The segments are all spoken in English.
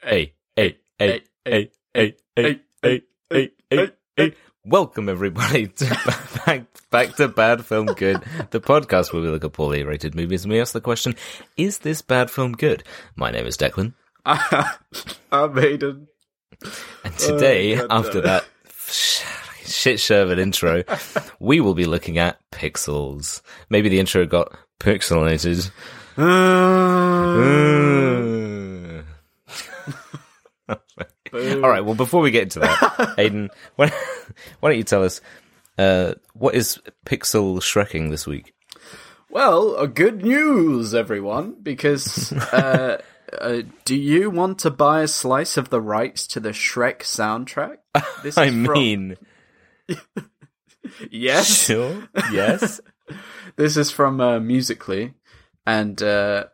Hey, hey, hey, hey, hey, hey, hey, hey, hey, hey. Welcome everybody to back, back to Bad Film Good, the podcast where we look at poorly rated movies and we ask the question, is this bad film good? My name is Declan. I'm Aiden. And today, oh, God, after that shit show of an intro, we will be looking at Pixels. Maybe the intro got pixelated. Uh, All right. Well, before we get into that, Aiden, why, why don't you tell us uh, what is Pixel Shrekking this week? Well, good news, everyone, because uh, uh, do you want to buy a slice of the rights to the Shrek soundtrack? This I is from- mean, yes. sure, yes. This is from uh, Musically, and uh,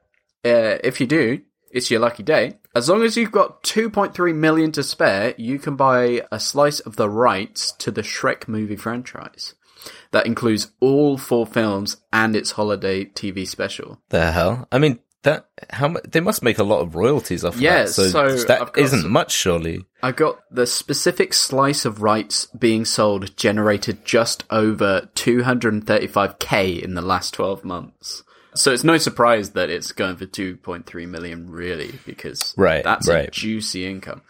uh, if you do, it's your lucky day. As long as you've got 2.3 million to spare, you can buy a slice of the rights to the Shrek movie franchise. That includes all four films and its holiday TV special. the hell? I mean, that how mu- they must make a lot of royalties off of Yeah, that. So, so that isn't some- much, surely. I got the specific slice of rights being sold generated just over 235k in the last 12 months. So it's no surprise that it's going for 2.3 million really because Right, that's a juicy income.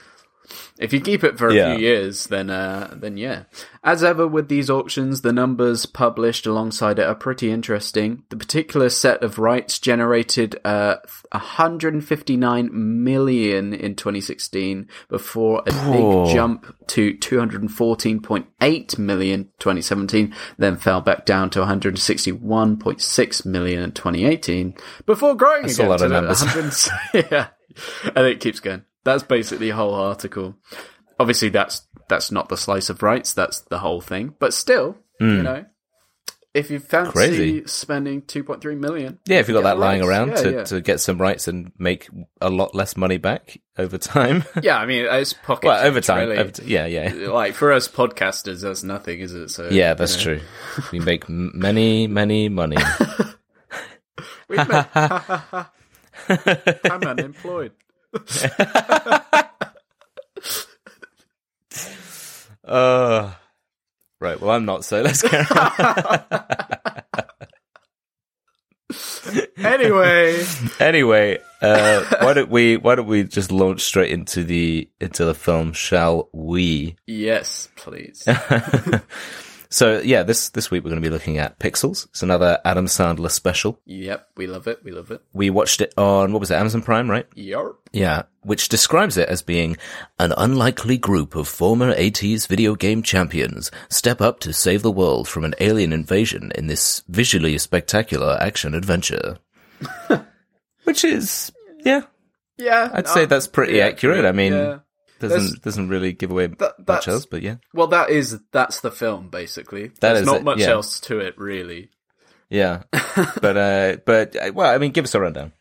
If you keep it for a Yeah. few years, then uh, then yeah. As ever with these auctions, the numbers published alongside it are pretty interesting. The particular set of rights generated uh, 159 million in 2016 before a Whoa. big jump to 214.8 million 2017, then fell back down to 161.6 million in 2018 before growing That's a again lot to of numbers. 100 yeah, and it keeps going. That's basically the whole article. Obviously, that's that's not the slice of rights. That's the whole thing. But still, you know, if you fancy Hmm. Crazy. spending 2.3 million, Yeah, if you've got that lying rights. around Yeah, to, yeah. to get some rights and make a lot less money back over time. yeah, I mean, it's pocket. well, over time. really. over t- yeah, yeah. like for us podcasters, that's nothing, is it? So Yeah, that's true. We make many, many money. We make, I'm unemployed. Uh, right. Well, I'm not, so let's carry on. Anyway, anyway, uh, why don't we why don't we just launch straight into the into the film, shall we? yes, please. So yeah, this this week we're going to be looking at Pixels. It's another Adam Sandler special. yep, we love it. We love it. We watched it on what was it, Amazon Prime, right? Yep. Yeah, which describes it as being an unlikely group of former 80s video game champions step up to save the world from an alien invasion in this visually spectacular action adventure. which is, yeah, Yeah, I'd say um, that's pretty accurate. I mean, yeah. Doesn't doesn't really give away That- much else, but yeah, Well, that is that's the film basically. That There's is not it, much yeah. else to it really. yeah. but uh, but uh, well, I mean, give us a rundown.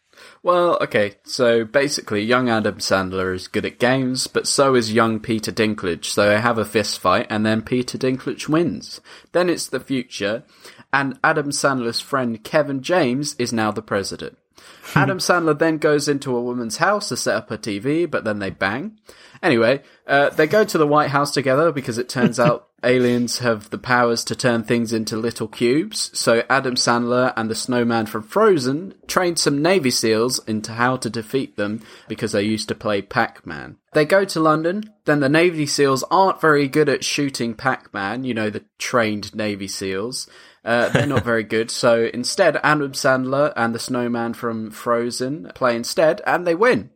Well, okay, so basically, young Adam Sandler is good at games, but so is young Peter Dinklage. So they have a fist fight, and then Peter Dinklage wins. Then it's the future, and Adam Sandler's friend Kevin James is now the president. Adam Sandler then goes into a woman's house to set up a TV, but then they bang. Anyway, uh, they go to the White House together because it turns out aliens have the powers to turn things into little cubes. So Adam Sandler and the snowman from Frozen trained some Navy SEALs into how to defeat them because they used to play Pac-Man. They go to London, then the Navy SEALs aren't very good at shooting Pac-Man, you know, the trained Navy SEALs. Uh, they're not very good. So instead, Adam Sandler and the snowman from Frozen play instead, and they win.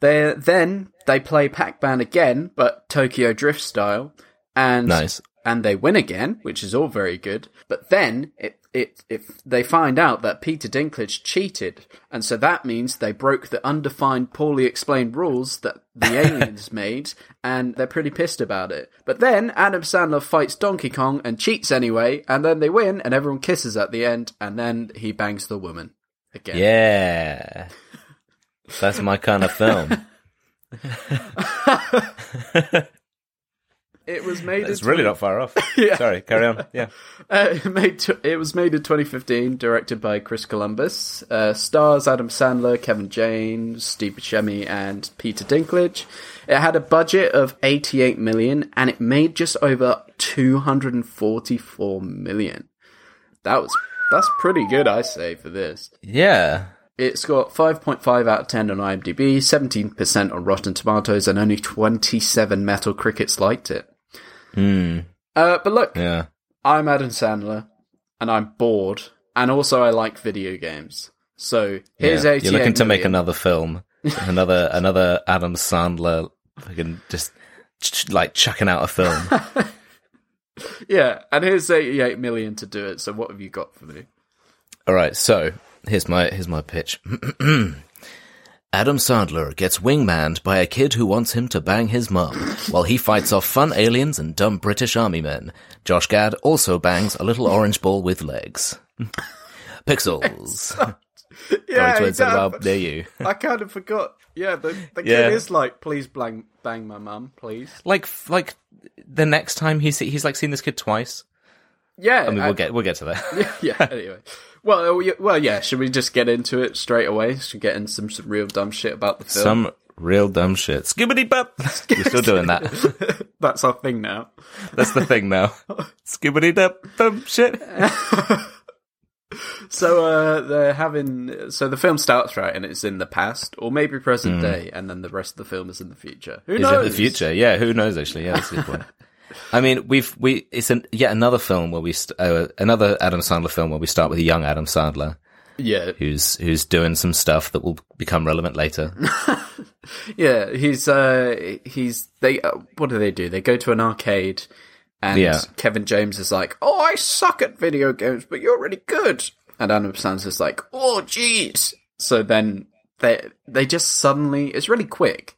They then they play Pac-Man again, but Tokyo Drift style, and Nice. and they win again, which is all very good. But then it it if they find out that Peter Dinklage cheated, and so that means they broke the undefined, poorly explained rules that the aliens made, and they're pretty pissed about it. But then Adam Sandler fights Donkey Kong and cheats anyway, and then they win, and everyone kisses at the end, and then he bangs the woman again. Yeah, that's my kind of film. It was made. It's in really 20 not far off. Yeah. Sorry, carry on. Yeah. Uh, it, made t- it was made in 2015, directed by Chris Columbus. Uh, stars Adam Sandler, Kevin James, Steve Buscemi, and Peter Dinklage. It had a budget of 88 million, and it made just over 244 million. That was that's pretty good, I say, for this. Yeah. It's got 5.5 out of 10 on IMDb, 17% on Rotten Tomatoes, and only 27 Metal Crickets liked it. Hmm. Uh, but look, Yeah. I'm Adam Sandler, and I'm bored, and also I like video games. So here's yeah. 88 You're looking to make another film, another another Adam Sandler, fucking just ch- like chucking out a film. Yeah, and here's 88 million to do it. So what have you got for me? All right, so here's my here's my pitch. Adam Sandler gets wingmanned by a kid who wants him to bang his mum, while he fights off fun aliens and dumb British army men. Josh Gad also bangs a little orange ball with legs. Pixels. Yeah, Going to he a near you. I kind of forgot. Yeah, the the kid Yeah. is like, please bang bang my mum, please. Like like the next time he's he's like seen this kid twice. Yeah, I mean, I- we'll get we'll get to that. yeah. Anyway, well, uh, we- well, yeah. Should we just get into it straight away? Should we get in some, some real dumb shit about the film? Some real dumb shit. Skibbity bop. We're still doing that. That's our thing now. That's the thing now. Skibbity dub dumb shit. So uh, they're having. So the film starts right, and it's in the past, or maybe present day, and then the rest of the film is in the future. Who. Is knows? it the future? Yeah, who knows? Actually, yeah, that's a good point. I mean, we've we it's an, yet another film where we st- uh, another Adam Sandler film where we start with a young Adam Sandler Yeah, who's who's doing some stuff that will become relevant later. yeah. He's uh, he's they. Uh, what do they do? They go to an arcade, and Yeah. Kevin James is like, "Oh, I suck at video games, but you're really good." And Adam Sandler's like, "Oh, jeez." So then they they just suddenly it's really quick.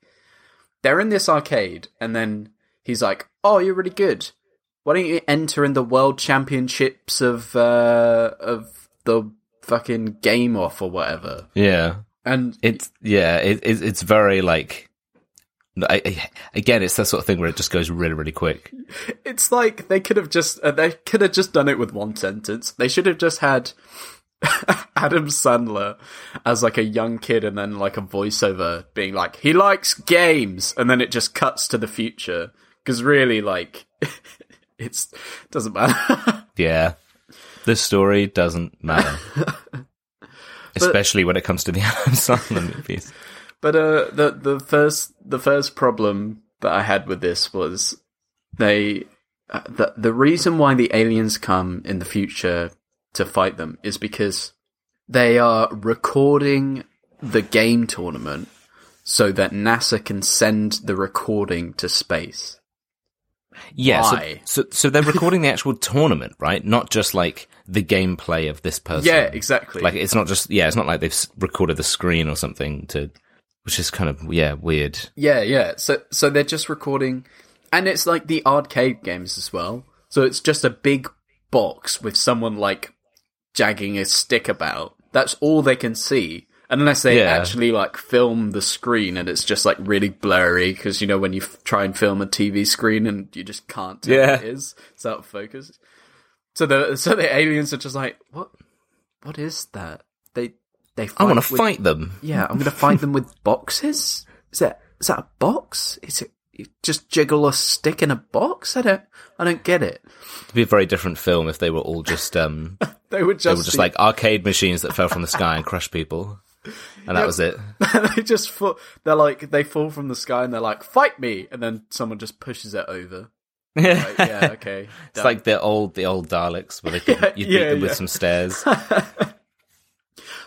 They're in this arcade, and then he's like, "Oh, you're really good. Why don't you enter in the world championships of uh of the fucking game off or whatever?" Yeah, And it's yeah, it, it, it's very like. I, I- again, it's that sort of thing where it just goes really, really quick. It's like they could have just uh, they could have just done it with one sentence. They should have just had Adam Sandler as like a young kid and then like a voiceover being like he likes games and then it just cuts to the future because really like it's doesn't matter. Yeah, this story doesn't matter, especially when it comes to the Adam Sandler movies. But uh, the the first the first problem that I had with this was they uh, the the reason why the aliens come in the future to fight them is because they are recording the game tournament so that NASA can send the recording to space. Yeah, so, Why? so so they're recording the actual tournament, right? Not just like the gameplay of this person. Yeah, exactly. Like it's not just yeah, it's not like they've recorded the screen or something to, which is kind of yeah weird. Yeah, yeah. So so they're just recording and it's like the arcade games as well. So it's just a big box with someone like jagging a stick about. That's all they can see unless they Yeah. actually like film the screen and it's just like really blurry because you know when you f- try and film a TV screen and you just can't tell Yeah. what it is. It's out of focus. So the so the aliens are just like, "What what is that?" They they fight I want to with- fight them. yeah, I'm going to fight them with boxes. Is that is that a box? Is it you just jiggle a stick in a box? I don't I don't get it. It'd be a very different film if they were all just um They they just were just be- like arcade machines that fell from the sky and crushed people, and that was it. they just fall. They're like they fall from the sky and they're like fight me, and then someone just pushes it over. Like, yeah, okay. It's like the old the old Daleks where they could, Yeah, you beat yeah, them with some stairs. but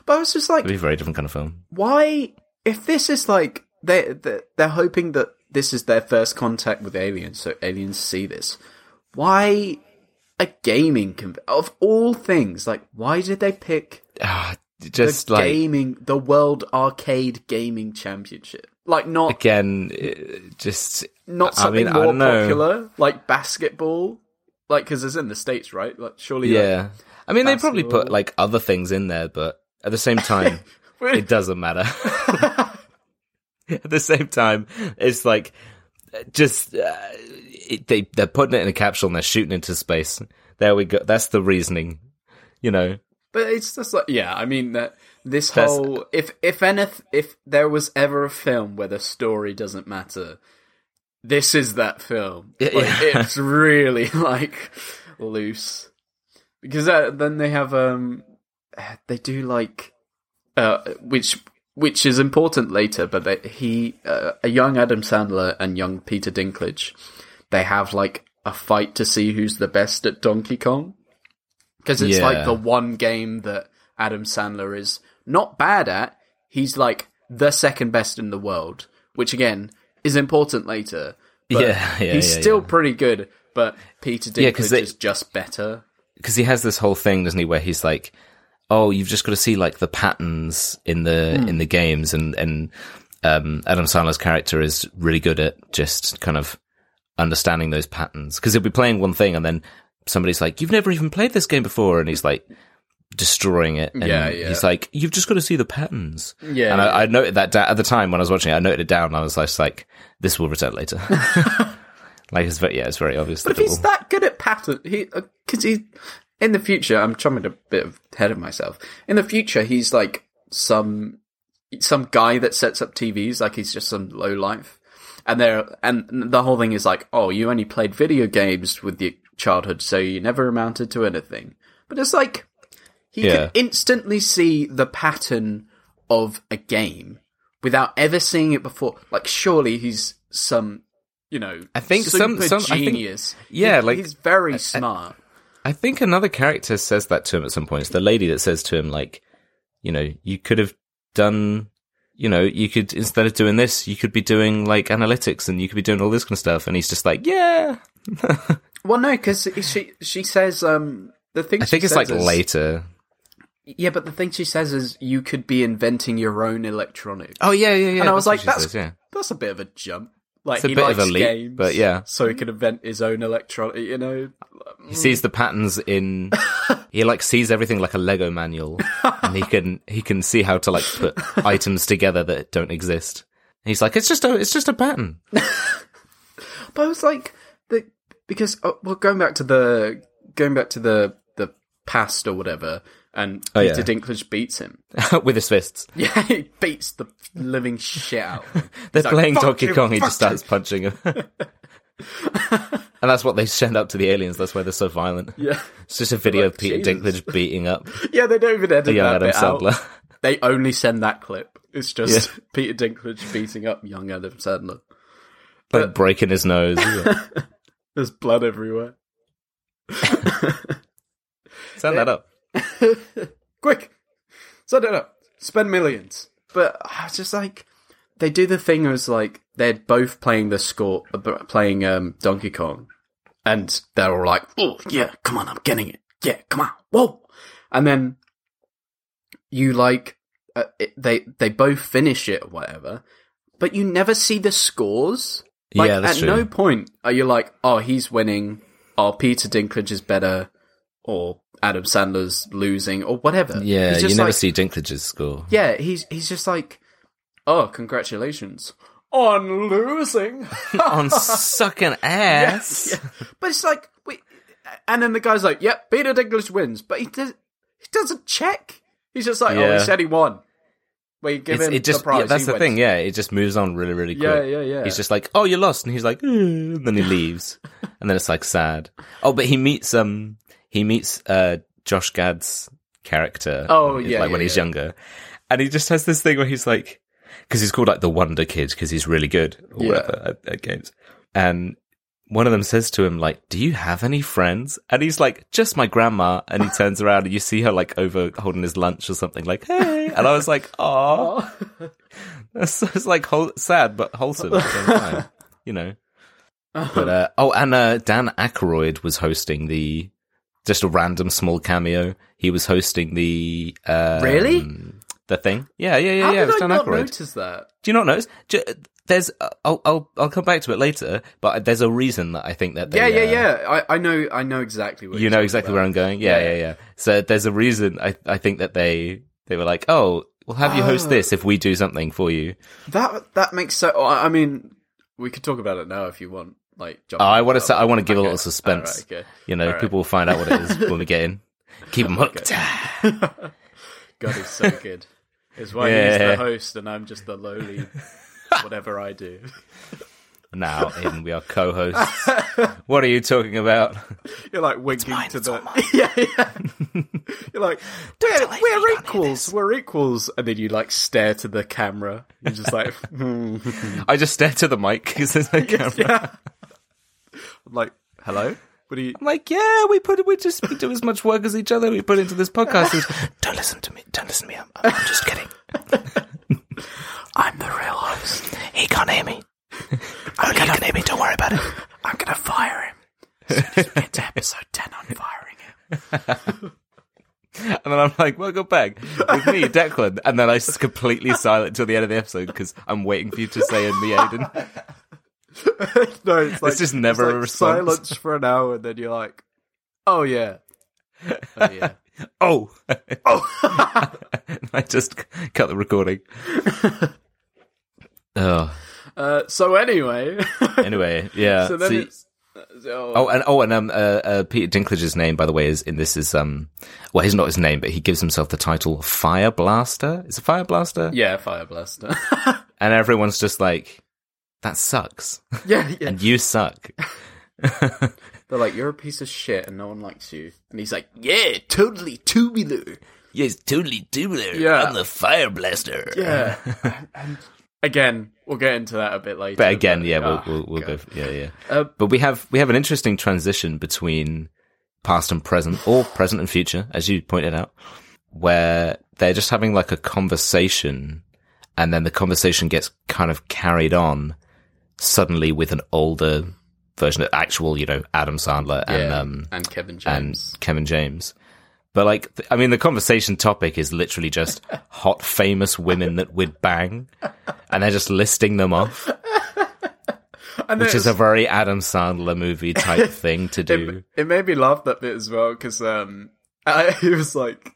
I was just like, It'd be a very different kind of film. why? If this is like they they- they're hoping that this is their first contact with aliens, so aliens see this. Why a gaming of all things? Like, why did they pick Ah, just the like gaming, the World Arcade Gaming Championship? Like, not again, just not I something mean, I more don't know. popular, like basketball. Like, because it's in the states, right? Like, surely, like, yeah. I mean, they probably put like other things in there, but at the same time, it doesn't matter. At the same time, it's like just uh, it, they they're putting it in a capsule and they're shooting into space. There we go. That's the reasoning. You know, But it's just like, yeah, I mean that this That's- whole if if anyth if there was ever a film where the story doesn't matter, this is that film. Yeah, Like, yeah. it's really like loose because uh, then they have um they do like uh which which is important later, but they, he uh, a young Adam Sandler and young Peter Dinklage, they have like a fight to see who's the best at Donkey Kong because it's Yeah. like the one game that Adam Sandler is not bad at. He's like the second best in the world, which again is important later. But Yeah, yeah, he's yeah, still pretty good, but Peter Dinklage they- is just better. because he has this whole thing, doesn't he, where he's like, "Oh, you've just got to see like the patterns in the Hmm. in the games," and and um, Adam Sandler's character is really good at just kind of understanding those patterns because he'll be playing one thing and then somebody's like, "You've never even played this game before," and he's like destroying it. And Yeah, yeah. He's like, "You've just got to see the patterns." Yeah, and. I, I noted that da- at the time when I was watching it. I noted it down. And I was just like, "This will return later." like it's very, yeah, it's very obvious. But if that he's will- that good at pattern, he uh, because he in the future, I'm jumping a bit ahead of myself. In the future, he's like some some guy that sets up TVs, like he's just some low life, and there and the whole thing is like, oh, you only played video games with your childhood, so you never amounted to anything. But it's like he Yeah. can instantly see the pattern of a game without ever seeing it before. Like, surely he's some. You know, I think some- some- I think- genius. yeah, He- like- he's very smart. I think another character says that to him at some point. It's the lady that says to him, like, you know, you could have done, you know, you could, instead of doing this, you could be doing like analytics and you could be doing all this kind of stuff. And he's just like, yeah. Well, no, because she she says um the thing I think it's like is- later. Yeah, but the thing she says is you could be inventing your own electronics. Oh, yeah, yeah, yeah. and I was like, that's says, yeah. that's a bit of a jump. Like It's a he bit likes of a leap, games, but yeah. so he can invent his own electronic. You know, He sees the patterns in, he like sees everything like a Lego manual and he can, he can see how to like put items together that don't exist. And he's like, it's just a, it's just a pattern. But I was like, because uh, well, going back to the going back to the the past or whatever, and Oh, Peter yeah. Dinklage beats him. with his fists. Yeah, he beats the living shit out. They're He's playing "Fuck Donkey you, Kong. He just starts punching him, and that's what they send up to the aliens. That's why they're so violent. Yeah, It's just a video of Peter Jesus. Dinklage beating up yeah. They don't even edit the young that Adam bit out. They only send that clip. It's just Peter Dinklage beating up young Adam Sandler. like breaking his nose. There's blood everywhere. Send that up. Quick, send it up. Spend millions. But I was just like, they do the thing as like they're both playing the score, uh, playing um, Donkey Kong, and they're all like, "Oh yeah, come on, I'm getting it. Yeah, come on, whoa!" And then you like, uh, it, they they both finish it or whatever, but you never see the scores. Like, yeah, that's at true. no point are you like, "Oh, he's winning," or "Peter Dinklage is better," or Adam Sandler's losing, or whatever. yeah, you never like- see Dinklage's score. yeah, he's he's just like, oh, congratulations on losing. On sucking ass. Yeah. But it's like, wait, and then the guy's like, yep, Peter Dinklage wins, but he does he doesn't check. He's just like, oh, Yeah. he said he won. We give It's, him it just the prize. yeah, that's he the wins. thing. Yeah, it just moves on really, really quick. Yeah, yeah, yeah. He's just like, "Oh, you lost," and he's like, "Eh," and then he leaves, and then it's like sad. Oh, but he meets um he meets uh Josh Gad's character. Oh, yeah. like yeah, when yeah, he's younger, and he just has this thing where he's like, because he's called like the Wonder Kid because he's really good or Yeah. whatever at, at games, and one of them says to him like, "Do you have any friends?" And he's like, "Just my grandma." And he turns around and you see her like over holding his lunch or something, like, "Hey," and I was like, "Oh." It's, like whole, sad but wholesome at the same time, you know. But uh, oh, and uh, Dan Aykroyd was hosting the just a random small cameo. He was hosting the um, Really? The thing. Yeah, yeah, yeah, How yeah. It did was I Dan not Aykroyd. notice that? Do you not notice? Ju- There's, I'll, I'll, I'll come back to it later. But there's a reason that I think that. They, Yeah, yeah, uh, yeah. I, I know, I know exactly what You know exactly about. where I'm going. Yeah, Yeah. yeah, yeah. So there's a reason. I, I think that they, they were like, oh, we'll have you host Oh. this if we do something for you. That that makes so. I mean, we could talk about it now if you want. Like, Oh, I want to say, I want to give a little suspense. Alright, okay. You know, Alright. people will find out what it is when we get in. Keep them hooked. God, he's so good. It's why he's Yeah. the host and I'm just the lowly whatever I do. now, Aiden, we are co-hosts. what are you talking about? You're like winking mine, to the yeah, yeah. You're like we're, we're you can't hear equals, we're equals, and then you like stare to the camera. You're just like, hmm. I just stare to the mic because there's no camera. yeah. I'm like, hello. Are you? I'm like, yeah, we put we just we do as much work as each other. We put into this podcast. It's- don't listen to me. Don't listen to me. I'm, I'm just kidding. I'm the real host. He can't hear me. Only he can hear me. Don't worry about it. I'm gonna fire him. As soon as we get to episode ten, I'm firing him. And then I'm like, welcome back with me, Declan. And then I just completely silent till the end of the episode because I'm waiting for you to say and me, Aiden. no, it's like just never like response. Silence for an hour, and then you're like, oh yeah, oh yeah. Oh, Oh, I just cut the recording. oh, uh, so anyway, anyway, yeah. so then see- it's oh, Oh, and oh, and um, uh, uh, Peter Dinklage's name, by the way, is in this is um, well, he's not his name, but he gives himself the title Fire Blaster. It's a Fire Blaster, yeah, fire blaster. and everyone's just like, that sucks, yeah, yeah. and you suck. They're like, you're a piece of shit, and no one likes you. And he's like, yeah, totally tubular. yes, totally tubular. Yeah. I'm the Fire Blaster. Yeah. and again, we'll get into that a bit later. But again, yeah, we'll oh, we'll, we'll go. Yeah, yeah. Uh, But we have we have an interesting transition between past and present, or present and future, as you pointed out, where they're just having like a conversation, and then the conversation gets kind of carried on suddenly with an older version of actual, you know, Adam Sandler and yeah, um and Kevin and James. Kevin James. But like, I mean, the conversation topic is literally just hot, famous women that would bang, and they're just listing them off And which is a very Adam Sandler movie type thing to do. it, it made me laugh that bit as well because um, I, it was like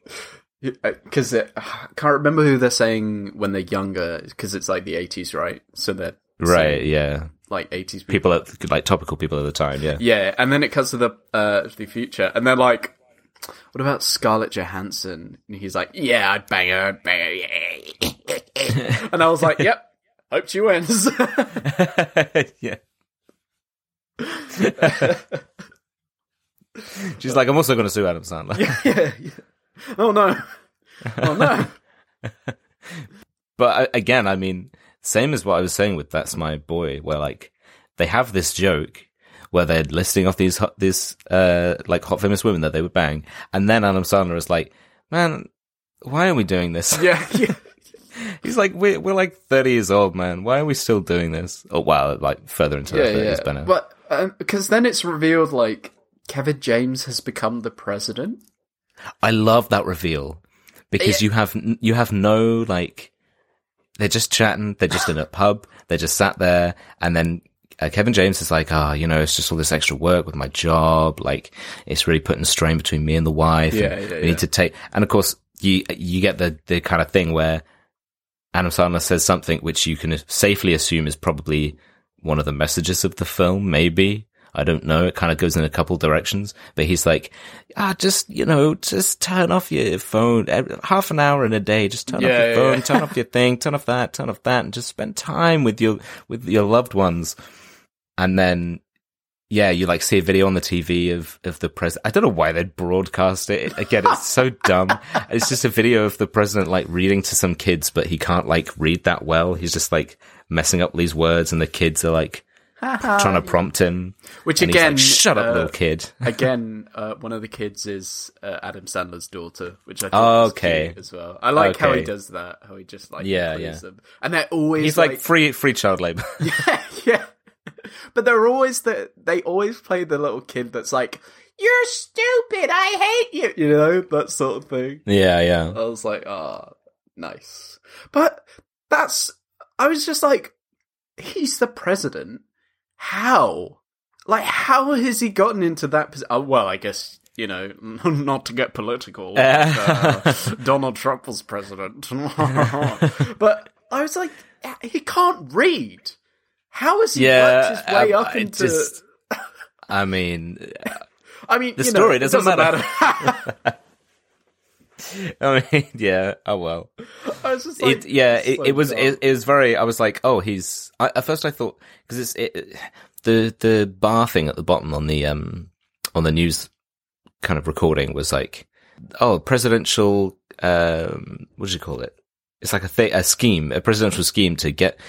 because I can't remember who they're saying when they're younger because it's like the eighties, right? So they're Right, yeah. like eighties people. People at, like topical people at the time, yeah. Yeah, and then it cuts to the uh the future, and they're like, "What about Scarlett Johansson?" And he's like, "Yeah, I'd bang her, I'd bang her." Yeah. and I was like, "Yep, hope she wins." yeah. She's like, I'm also going to sue Adam Sandler. yeah, yeah. Oh no! Oh no! But uh, again, I mean, same as what I was saying with That's My Boy, where like, they have this joke where they're listing off these hot, these, uh, like hot famous women that they would bang. And then Adam Sandler is like, man, why are we doing this? Yeah, yeah. He's like, we're, we're like 30 years old, man. Why are we still doing this? Oh, wow, like further into yeah, their 30s, yeah. but no. But because then it's revealed like Kevin James has become the president. I love that reveal because you have you have no like they're just chatting, they're just in a pub, they're just sat there, and then uh, Kevin James is like, ah, you know, it's just all this extra work with my job, like it's really putting strain between me and the wife. Yeah, and yeah, we yeah. need to take, and of course you you get the the kind of thing where Adam Sandler says something which you can safely assume is probably one of the messages of the film, maybe. I don't know. It kind of goes in a couple directions, but he's like, ah, just, you know, just turn off your phone half an hour in a day. Just turn Yeah, off your yeah, phone, yeah. turn off your thing, turn off that, turn off that, and just spend time with your, with your loved ones. And then, yeah, you like see a video on the TV of, of the president. I don't know why they'd broadcast it. Again, it's so dumb. It's just a video of the president like reading to some kids, but he can't like read that well. He's just like messing up these words and the kids are like trying to prompt him. Which And he's like, again, shut up, uh, little kid. Again, uh, one of the kids is uh, Adam Sandler's daughter, which I think Oh, okay. as well. I like how he does that. How he just like Yeah, yeah. them, and they're always He's like, free, free child labor. yeah, yeah. But they're always the they always play the little kid that's like, "You're stupid. I hate you." You know that sort of thing. yeah, yeah. I was like, "Ah, nice." But that's I was just like, he's the president. How? Like, how has he gotten into that position? Oh, well, I guess you know, not to get political. uh, Donald Trump was president, but I was like, he can't read. How has he Yeah, worked his way um, up into? just- I mean, I mean, the you story know, it doesn't matter. matter. I mean, yeah. Oh well. I was just like, it, yeah, it, like, it was it, it was very. I was like, oh, he's. I, at first, I thought because it's it, the the bar thing at the bottom on the um on the news kind of recording was like, oh, presidential. Um, what do you call it? It's like a th- a scheme, a presidential scheme to get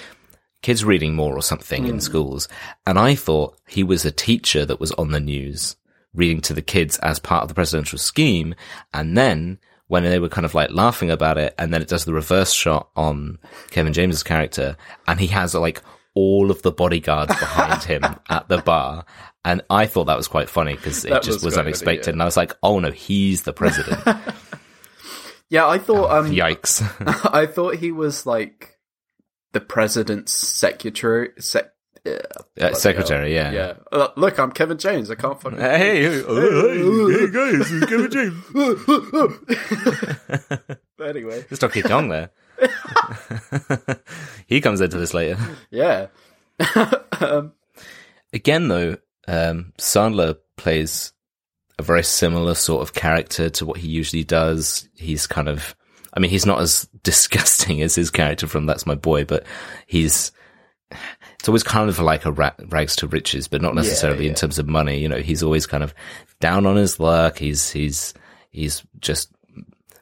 kids reading more or something in schools. And I thought he was a teacher that was on the news reading to the kids as part of the presidential scheme. And then when they were kind of like laughing about it, and then it does the reverse shot on Kevin James's character, and he has like all of the bodyguards behind him at the bar. And I thought that was quite funny because it That just was was unexpected. yeah. And I was like, oh no, he's the president. Yeah, I thought. Um, Yikes. I thought he was like the president's secretary. Sec- yeah, Uh, secretary, yeah. yeah. Uh, look, I'm Kevin James. I can't fucking. Hey, hey, hey, hey guys, it's Kevin James. But anyway, Let's keep going there. he comes into this later. yeah. um, Again, though, um, Sandler plays a very similar sort of character to what he usually does. He's kind of, I mean, he's not as disgusting as his character from That's My Boy, but he's, it's always kind of like a ra- rags to riches, but not necessarily in yeah. terms of money. You know, he's always kind of down on his luck. He's, he's, he's just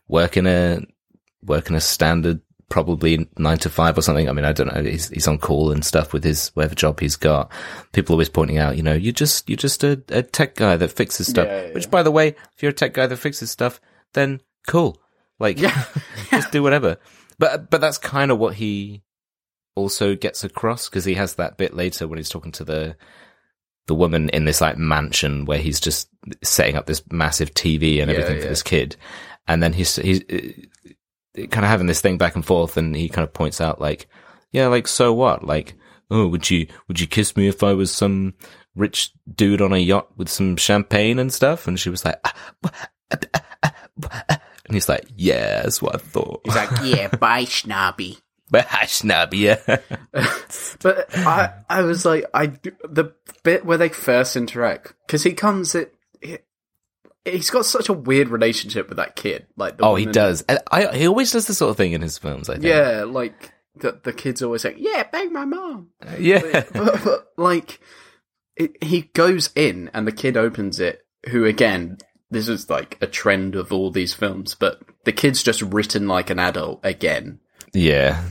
working a, working a standard, probably nine to five or something. I mean, I don't know. He's, he's on call and stuff with his, whatever job he's got. People always pointing out, you know, you're just, you're just a, a tech guy that fixes stuff, Yeah, yeah, which by the way, if you're a tech guy that fixes stuff, then cool. Like, yeah. just do whatever. But, but that's kind of what he also gets across because he has that bit later when he's talking to the, the woman in this like mansion where he's just setting up this massive TV and Yeah, everything for yeah. this kid. And then he's, he's uh, kind of having this thing back and forth and he kind of points out like, yeah, like, so what? Like, oh, would you, would you kiss me if I was some rich dude on a yacht with some champagne and stuff? And she was like, "Ah, ah, ah, ah, ah," and he's like, yeah, that's what I thought. He's like, yeah, bye, snobby. But but I, I was like, I the bit where they first interact because he comes it. He, he's got such a weird relationship with that kid. Like, Oh, he does. And I, he always does this sort of thing in his films, I think. Yeah, like the the kid's always saying, "Yeah, bang my mom." Yeah. but, but like it, he goes in and the kid opens it who again this is like a trend of all these films but the kid's just written like an adult again Yeah.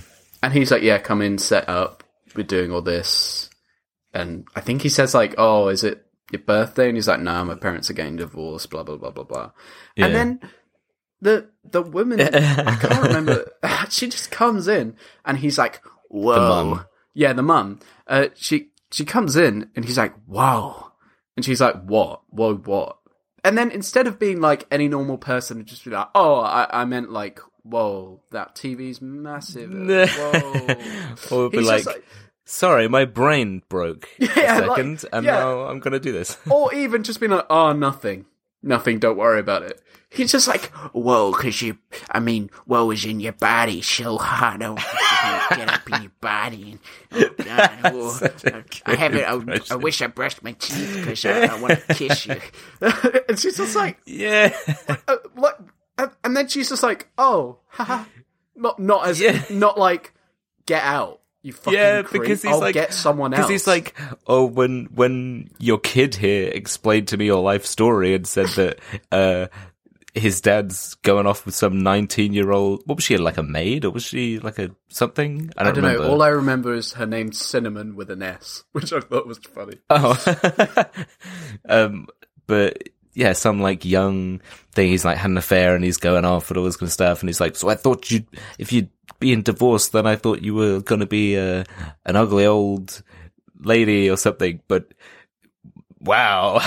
And he's like yeah come in set up. We're doing all this. And i think he says like oh is it your birthday? And he's like no my parents are getting divorced blah blah blah blah blah. Yeah. and then the the woman i can't remember she just comes in and he's like whoa. mum. yeah the mum. Uh, she she comes in and he's like "Wow," and she's like what? Whoa what? And then instead of being like any normal person just be like oh i, I meant like whoa that tv's massive whoa or be like, like- sorry, my brain broke Yeah, a like- second, and yeah. now I'm gonna do this. or even just being like oh nothing nothing don't worry about it he's just like Whoa, cause you, I mean, whoa is in your body so you get up in your body. And, oh, God. Oh, I haven't, I, I wish I brushed my teeth because I, I want to kiss you. and she's just like yeah. uh, like, and, and then she's just like, "Oh, haha." not not as Yeah. not like get out, you fucking Yeah, creep. because he's I'll like, get someone else." Because he's like, oh, when when your kid here explained to me your life story and said that uh his dad's going off with some nineteen year old. What was she like a maid or was she like a something? I I don't, don't know. All I remember is her name's Cinnamon with an S, which I thought was funny. Oh, um, but yeah, some like young thing. He's like had an affair and he's going off and all this kind of stuff. And he's like, so I thought you, if you'd been divorced, then I thought you were going to be uh, an ugly old lady or something. But wow,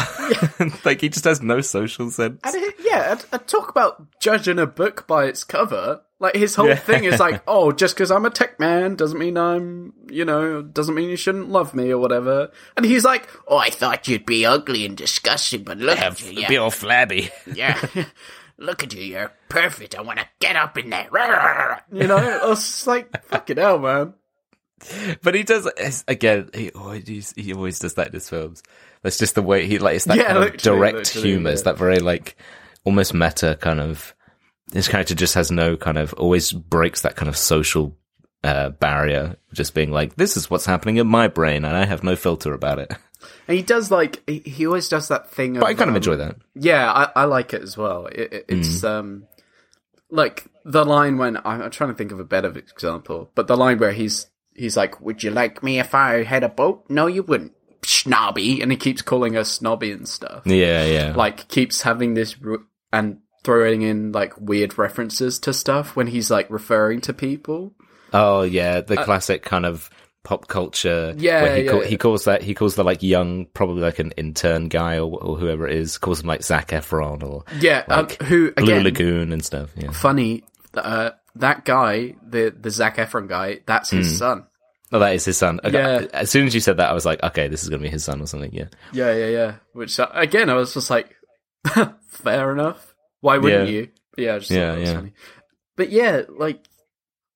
like he just has no social sense. Yeah, I talk about judging a book by its cover. Like his whole Yeah. thing is like, oh, just because I'm a tech man doesn't mean I'm, you know, doesn't mean you shouldn't love me or whatever. And he's like, Oh, I thought you'd be ugly and disgusting, but look Have at you. bit be all flabby. yeah. look at you. You're perfect. I want to get up in there. you know, I was just like, fucking hell, man. but he does again. He always he always does that in his films. That's just the way he like. It's that Yeah, kind of direct humor. It's that very like almost meta kind of. His character just has no kind of always breaks that kind of social uh, barrier, just being like, "This is what's happening in my brain, and I have no filter about it." And he does like he, always does that thing. But I kind of um, enjoy that. Yeah, I, I like it as well. It, it, it's Mm. um like the line when I'm, I'm trying to think of a better example, but the line where he's he's like, "Would you like me if I had a boat?" No, you wouldn't, snobby, and he keeps calling her snobby and stuff. Yeah, yeah. Like keeps having this and throwing in like weird references to stuff when he's like referring to people. Oh yeah, the classic kind of pop culture. Uh, Yeah, where he, yeah, call, yeah. he calls that he calls the like young, probably like an intern guy or, or whoever it is, calls him like Zac Efron or Yeah, Like, um, who Blue? Lagoon and stuff. Yeah. Funny, uh, that guy, the the Zac Efron guy, that's his Hmm. son. Oh, that is his son. Yeah. As soon as you said that, I was like, okay, this is gonna be his son or something. Yeah. Yeah, yeah, yeah. Which uh, again, I was just like, fair enough. Why wouldn't Yeah. you? Yeah, I just Yeah, that was yeah. funny. But yeah, like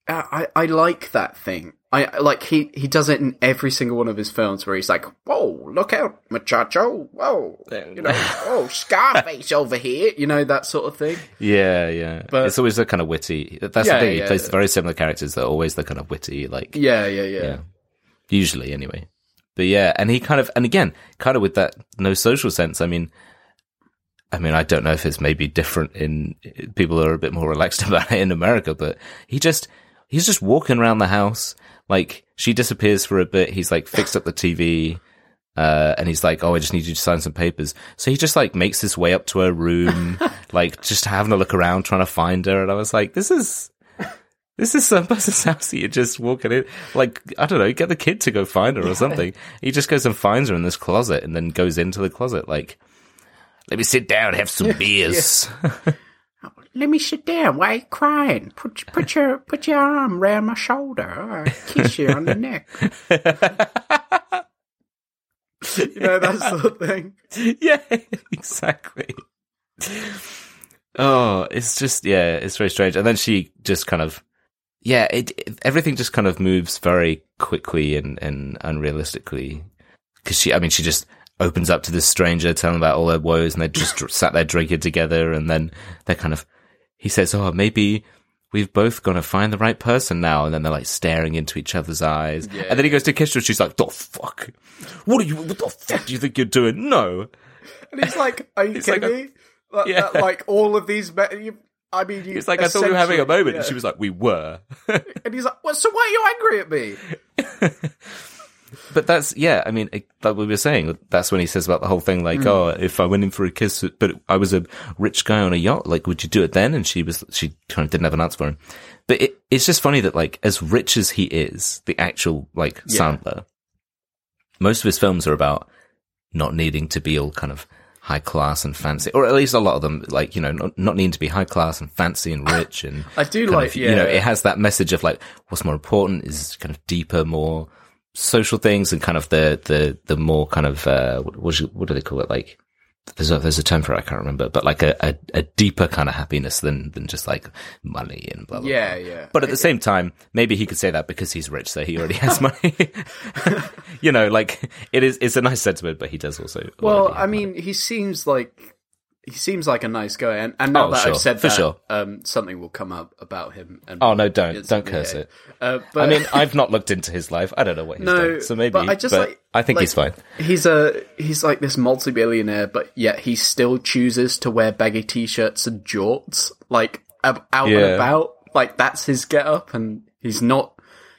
I, I I like that thing. I like he he does it in every single one of his films where he's like, "Whoa, look out, muchacho! Whoa, you know, oh Scarface over here," you know that sort of thing. Yeah, yeah. But- it's always the kind of witty. That's Yeah, the thing. He yeah, plays yeah. very similar characters that are always the kind of witty, like Yeah, yeah, yeah. yeah. Usually, anyway. But yeah, and he kind of, and again, kind of with that no social sense. I mean, I mean, I don't know if it's maybe different in people are a bit more relaxed about it in America, but he just, he's just walking around the house. Like she disappears for a bit. He's like fixed up the TV. Uh, and he's like, "Oh, I just need you to sign some papers." So he just like makes his way up to her room, like just having a look around, trying to find her. And I was like, "This is this is some person's house you're just walking in. Like, I don't know, get the kid to go find her or something. He just goes and finds her in this closet and then goes into the closet, like, let me sit down, have some beers. Let me sit down. Why are you crying? Put put your put your arm around my shoulder. Or kiss you on the neck. You know that sort of thing. yeah, exactly. Oh, it's just, yeah, it's very strange. And then she just kind of, yeah, it, it- everything just kind of moves very quickly and, and unrealistically. Cause she, I mean, she just opens up to this stranger, telling about all her woes, and they just sat there drinking together, and then they're kind of, he says, oh, maybe we've both got to find the right person now, and then they're like staring into each other's eyes, and then he goes to kiss her, and she's like, the fuck? What are you, what the fuck do you think you're doing? No. And he's like, "Are you He's kidding uh, like, me? That, yeah. that, like all of these, me- you, I mean, you, It's like, I thought we were having a moment, yeah. and she was like, we were. and he's like, "Well, so why are you angry at me?" But that's yeah. I mean, it, like we were saying, that's when he says about the whole thing. Like, mm. oh, if I went in for a kiss, but I was a rich guy on a yacht, like, would you do it then? And she was, she kind of didn't have an answer for him. But it, it's just funny that like, as rich as he is, the actual like Yeah. Sandler, most of his films are about not needing to be all kind of high class and fancy, or at least a lot of them, like you know, not, not needing to be high class and fancy and rich and I do like, of, you know, it has that message of like what's more important is kind of deeper, more social things and kind of the the the more kind of uh what what, do you- what do they call it like there's a there's a term for it I can't remember but like a a, a deeper kind of happiness than than just like money and blah blah. Yeah, blah. yeah. But at the same time, maybe he could say that because he's rich, so he already has money. you know, like it is. It's a nice sentiment, but he does also. Well, I money. mean, he seems like he seems like a nice guy, and, and now Oh, that sure, I've said for that, sure. um, something will come up about him. And Oh no! Don't don't curse it. Uh, but I mean, I've not looked into his life. I don't know what he's no, done. So maybe, but I just but like. I think like, he's fine. He's a he's like this multi-billionaire, but yet he still chooses to wear baggy t-shirts and jorts, like out and about. Like that's his get-up, and he's not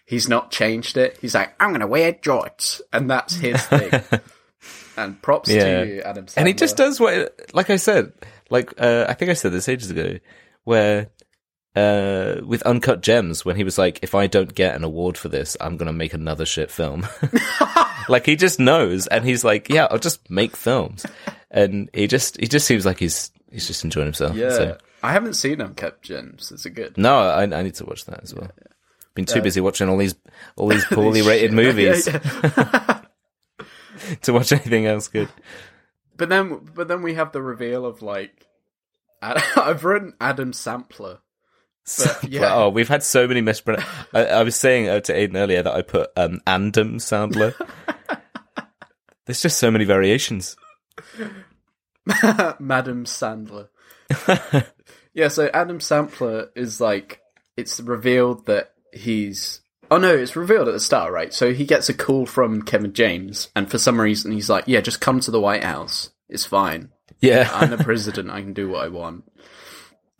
he's not changed it. He's like, I'm gonna wear jorts, and that's his thing. and props Yeah. to you, Adam. Sandler. and he just does what like i said like uh, i think i said this ages ago where uh with uncut gems when he was like if i don't get an award for this i'm gonna make another shit film like he just knows and he's like yeah i'll just make films and he just he just seems like he's he's just enjoying himself Yeah, so I haven't seen Uncut Gems. Is it good? no i, I need to watch that as well been too busy watching all these all these poorly rated movies Yeah, yeah. to watch anything else good But then, but then we have the reveal of like, I've written Adam Sampler. But, yeah. oh, we've had so many mispron. I, I was saying uh, to Aiden earlier that I put um, Andam Sandler. There's just so many variations. Madam Sandler. yeah, so Adam Sampler is like it's revealed that he's Oh no, it's revealed at the start, right? So he gets a call from Kevin James and for some reason he's like, "Yeah, just come to the White House. It's fine. Yeah, I'm the president. I can do what I want."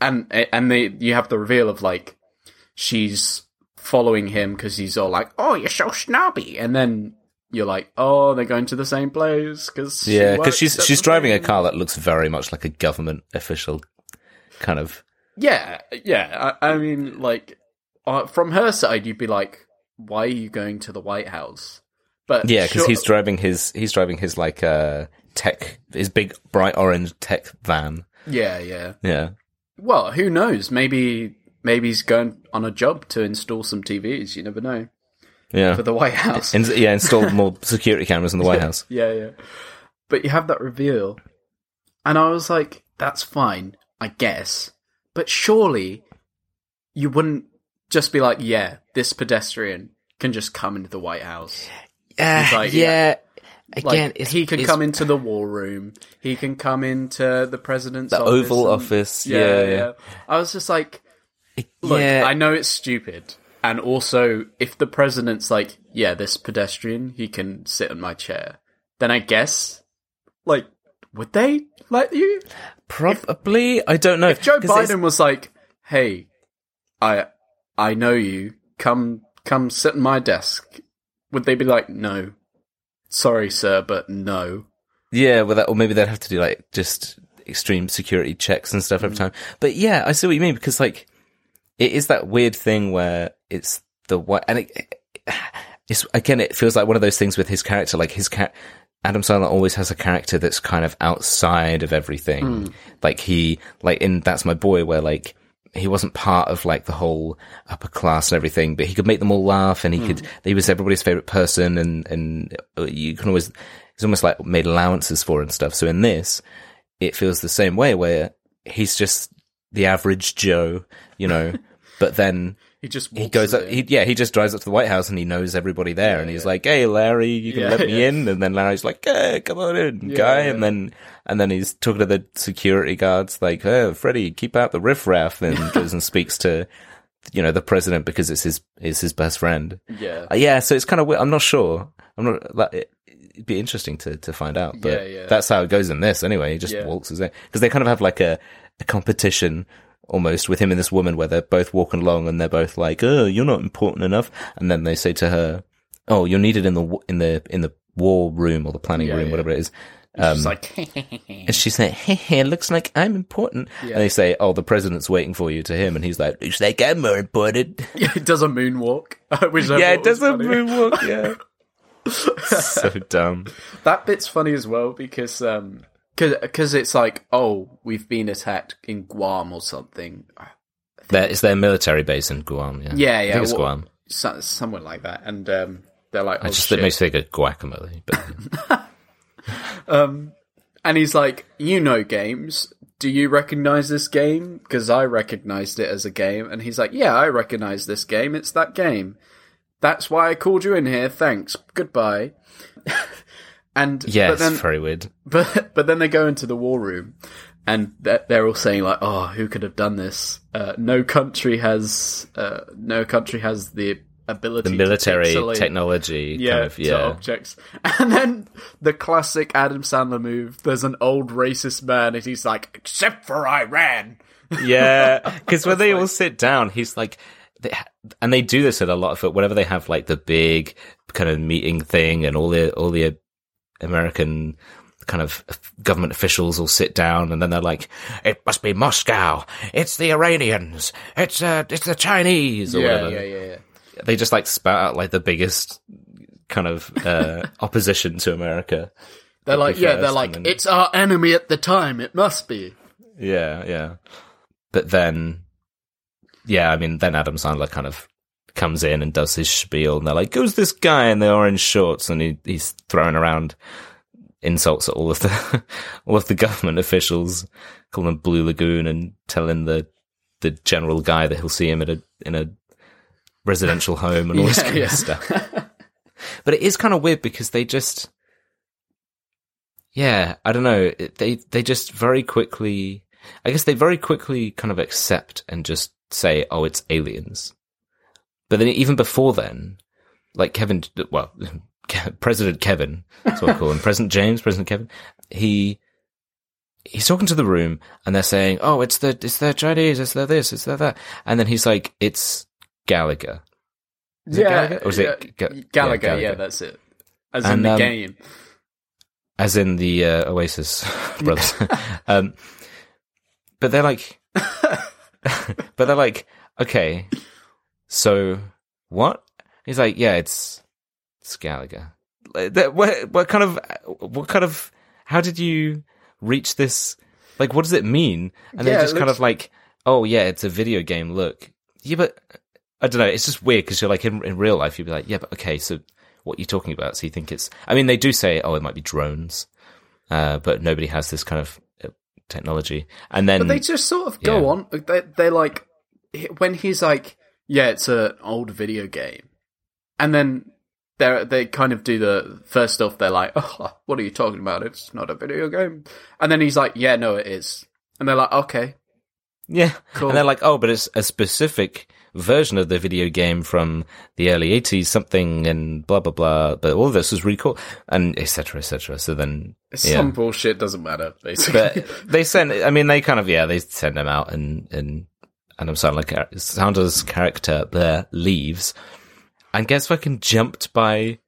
And and they you have the reveal of like she's following him because he's all like, "Oh, you're so snobby," and then you're like, "Oh, they're going to the same place because yeah, because she's she's driving a car that looks very much like a government official, kind of. Yeah, yeah. I, I mean, like uh, from her side, you'd be like, "Why are you going to the White House?" But Yeah, because sure- he's driving his he's driving his like uh tech his big bright orange tech van. yeah, yeah. Yeah, Well, who knows? Maybe maybe he's going on a job to install some TVs. You never know yeah. for the White House. In- yeah, install more security cameras in the White House. yeah, yeah. But you have that reveal, and I was like, "That's fine, I guess." But surely you wouldn't just be like, "Yeah, this pedestrian can just come into the White House." Yeah, like, yeah. Like, Again, it's, he can it's come into the war room. He can come into the president's the office Oval and- Office. Yeah, Yeah, yeah, yeah. I was just like, look, yeah. I know it's stupid, and also if the president's like, yeah, this pedestrian, he can sit in my chair, then I guess, like, would they let you? Probably, I don't know. If Joe 'Cause it's- Biden was like, hey, I, I know you, come, come sit in my desk, would they be like, no, sorry, sir, but no. Yeah, well, that, or maybe they'd have to do like just extreme security checks and Mm. stuff every time. But yeah, I see what you mean because like it is that weird thing where it's the what, and it, it's again, it feels like one of those things with his character. Like his cat, Adam Sandler always has a character that's kind of outside of everything. Like he, like in That's My Boy, where like he wasn't part of like the whole upper class and everything, but he could make them all laugh and he could, hmm. he was everybody's favorite person and, and you can always, he's almost like made allowances for and stuff. So in this, it feels the same way where he's just the average Joe, you know, but then He just he goes up, he, yeah, he just drives up to the White House and he knows everybody there and he's like, Hey, Larry, you can Yeah, let me yeah. in. And then Larry's like, Hey, come on in, guy. yeah. And then, and then he's talking to the security guards like, Oh, Freddie, keep out the riffraff and goes and speaks to, you know, the president because it's his, is his best friend. yeah. Uh, yeah, so it's kind of weird. I'm not sure. I'm not. Like, it, it'd be interesting to to find out. But Yeah, yeah. that's how it goes in this anyway. He just Yeah. waltzes in because they kind of have like a, a competition almost with him and this woman where they're both walking along and they're both like, "Oh, you're not important enough," and then they say to her, "Oh, you're needed in the in the in the war room or the planning Yeah, room, yeah. whatever it is." It's like, And she's like, hey, hey, looks like I'm important. And they say, oh, the president's waiting for you to him. And he's like, looks like I'm more important. yeah, it does a moonwalk. Which yeah, it does a funny. moonwalk, yeah. so dumb. That bit's funny as well because um, because it's like, oh, we've been attacked in Guam or something. There, it's their military base in Guam. Yeah, Yeah, I yeah, well- Guam. So, somewhere like that, and um, they're like, oh, I just shit. it makes me think of guacamole. But Um, and he's like, you know games. Do you recognize this game? Because I recognized it as a game. And he's like, yeah, I recognize this game. It's that game. That's why I called you in here. Thanks. Goodbye. and yeah, but it's then, very weird. but but then they go into the war room, and they're, they're all saying like, "Oh, who could have done this? Uh, no country has uh, no country has the ability The military technology, yeah, kind of, to yeah. objects. And then the classic Adam Sandler move. There's an old racist man, and he's like, "Except for Iran." Yeah, because when they all sit down, he's like, they, and they do this at a lot of it. Whenever they have like the big kind of meeting thing, and all the all the American kind of government officials all sit down, and then they're like, "It must be Moscow. It's the Iranians. It's uh, it's the Chinese." Or Yeah, whatever. yeah, yeah, yeah. They just like spout out like the biggest kind of uh, opposition to America. They're like, yeah, first, they're like, then- it's our enemy at the time. It must be. Yeah, yeah. But then, yeah, I mean, then Adam Sandler kind of comes in and does his spiel, and they're like, "Who's this guy in the orange shorts?" And he, he's throwing around insults at all of the all of the government officials, calling them Blue Lagoon, and telling the the general guy that he'll see him in a in a residential home and all this kind yeah. of stuff. but it is kind of weird because they just, yeah, I don't know. They they just very quickly, I guess they very quickly kind of accept and just say, "Oh, it's aliens." But then even before then, like Kevin, well, President Kevin, that's what I call him, President James, President Kevin, he he's talking to the room and they're saying, "Oh, it's the it's the Chinese, it's the this, it's the that," and then he's like, "It's Gallagher." Is it Gallagher? Or is it Ga- yeah, Gallagher, yeah, that's it. As And, in the um, game. as in the uh, Oasis brothers. um, but they're like, but they're like, okay, so what? He's like, yeah, it's it's Gallagher. What, what kind of what kind of how did you reach this? Like, what does it mean? And Yeah, they're just kind of like, oh yeah, it's a video game. Look, yeah, but I don't know. It's just weird because you're like in in real life, you'd be like, yeah, but okay, so what are you talking about? So you think it's? I mean, they do say, oh, it might be drones, uh, but nobody has this kind of uh, technology. And then But they just sort of go yeah. on. They, they're like, when he's like, yeah, it's an old video game. And then they they kind of do the first off, they're like, oh, what are you talking about? It's not a video game. And then he's like, yeah, no, it is. And they're like, okay. Yeah. Cool. And they're like, oh, but it's a specific version of the video game from the early 80s, something and blah, blah, blah. But all of this was really cool. And etc. cetera, et cetera. So then, yeah. Some bullshit doesn't matter, basically. But they send, I mean, they kind of, yeah, they send them out and, and, and I'm sorry, like, Sandler's character there leaves and gets fucking jumped by,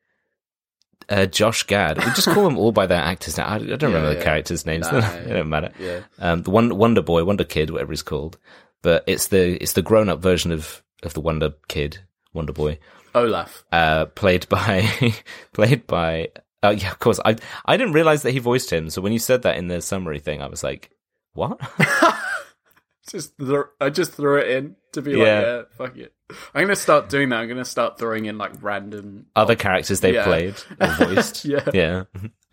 uh, Josh Gad. We just call them all by their actors now. I, I don't remember the characters' names. Nah, they don't matter. yeah. Um, the Wonder, Wonder Boy, Wonder Kid, whatever he's called, but it's the it's the grown up version of of the Wonder Kid, Wonder Boy, Olaf. uh, played by played by. Oh yeah, of course. I I didn't realize that he voiced him. So when you said that in the summary thing, I was like, "What?" Just thro- I just threw it in to be Yeah. like, yeah, fuck it. I'm gonna start doing that. I'm gonna start throwing in like random. Other characters they Yeah. played or voiced. Yeah. yeah.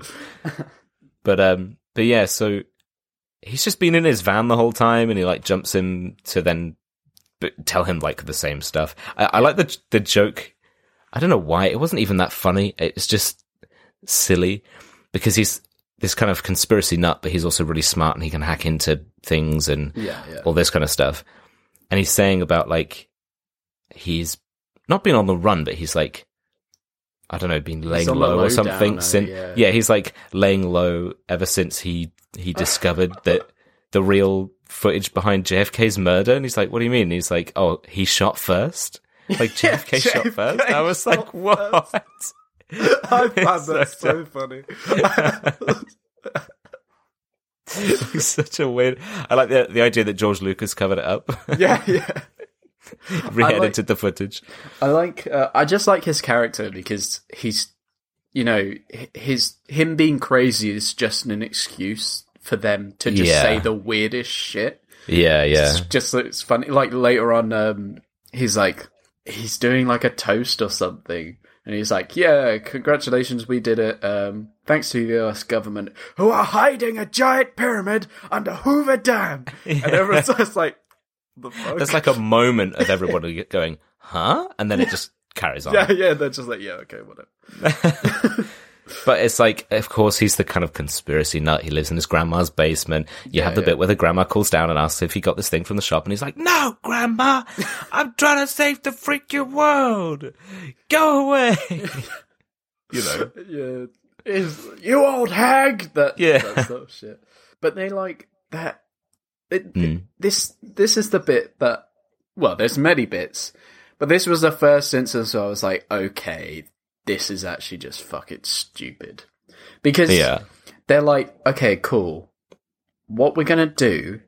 but um, but yeah. So he's just been in his van the whole time, and he like jumps in to then b- tell him like the same stuff. I, I like the the joke. I don't know why it wasn't even that funny. It's just silly because he's this kind of conspiracy nut, but he's also really smart and he can hack into things and Yeah, yeah. all this kind of stuff. And he's saying about like he's not been on the run, but he's like I don't know, been laying low or something. Since yeah. yeah, he's like laying low ever since he he discovered that the real footage behind JFK's murder. And he's like, "What do you mean?" And he's like, "Oh, he shot first. Like JFK shot JFK first. I was like, shot "What?" I found that so funny. It's such a weird. I like the the idea that George Lucas covered it up, yeah, yeah. re-edited the footage. I like. Uh, I just like his character because he's, you know, his him being crazy is just an excuse for them to just Yeah. say the weirdest shit. Yeah, yeah, It's just it's funny. Like later on, um, he's like he's doing like a toast or something, and he's like, "Yeah, congratulations, we did it. Um, thanks to the U.S. government who are hiding a giant pyramid under Hoover Dam." And everyone's just like, "The fuck?" There's like a moment of everybody going, "Huh?" and then it just carries on. yeah, yeah. They're just like, "Yeah, okay, whatever." But it's like, of course, he's the kind of conspiracy nut. He lives in his grandma's basement. You have the yeah. bit where the grandma calls down and asks if he got this thing from the shop, and he's like, "No, grandma, I'm trying to save the freaking world. Go away." you know. yeah, is you old hag. That Yeah. that sort of shit. But they like that. It, Mm. This this is the bit that well, there's many bits, but this was the first instance where I was like, okay, this is actually just fucking stupid because Yeah. they're like, okay, cool. What we're gonna do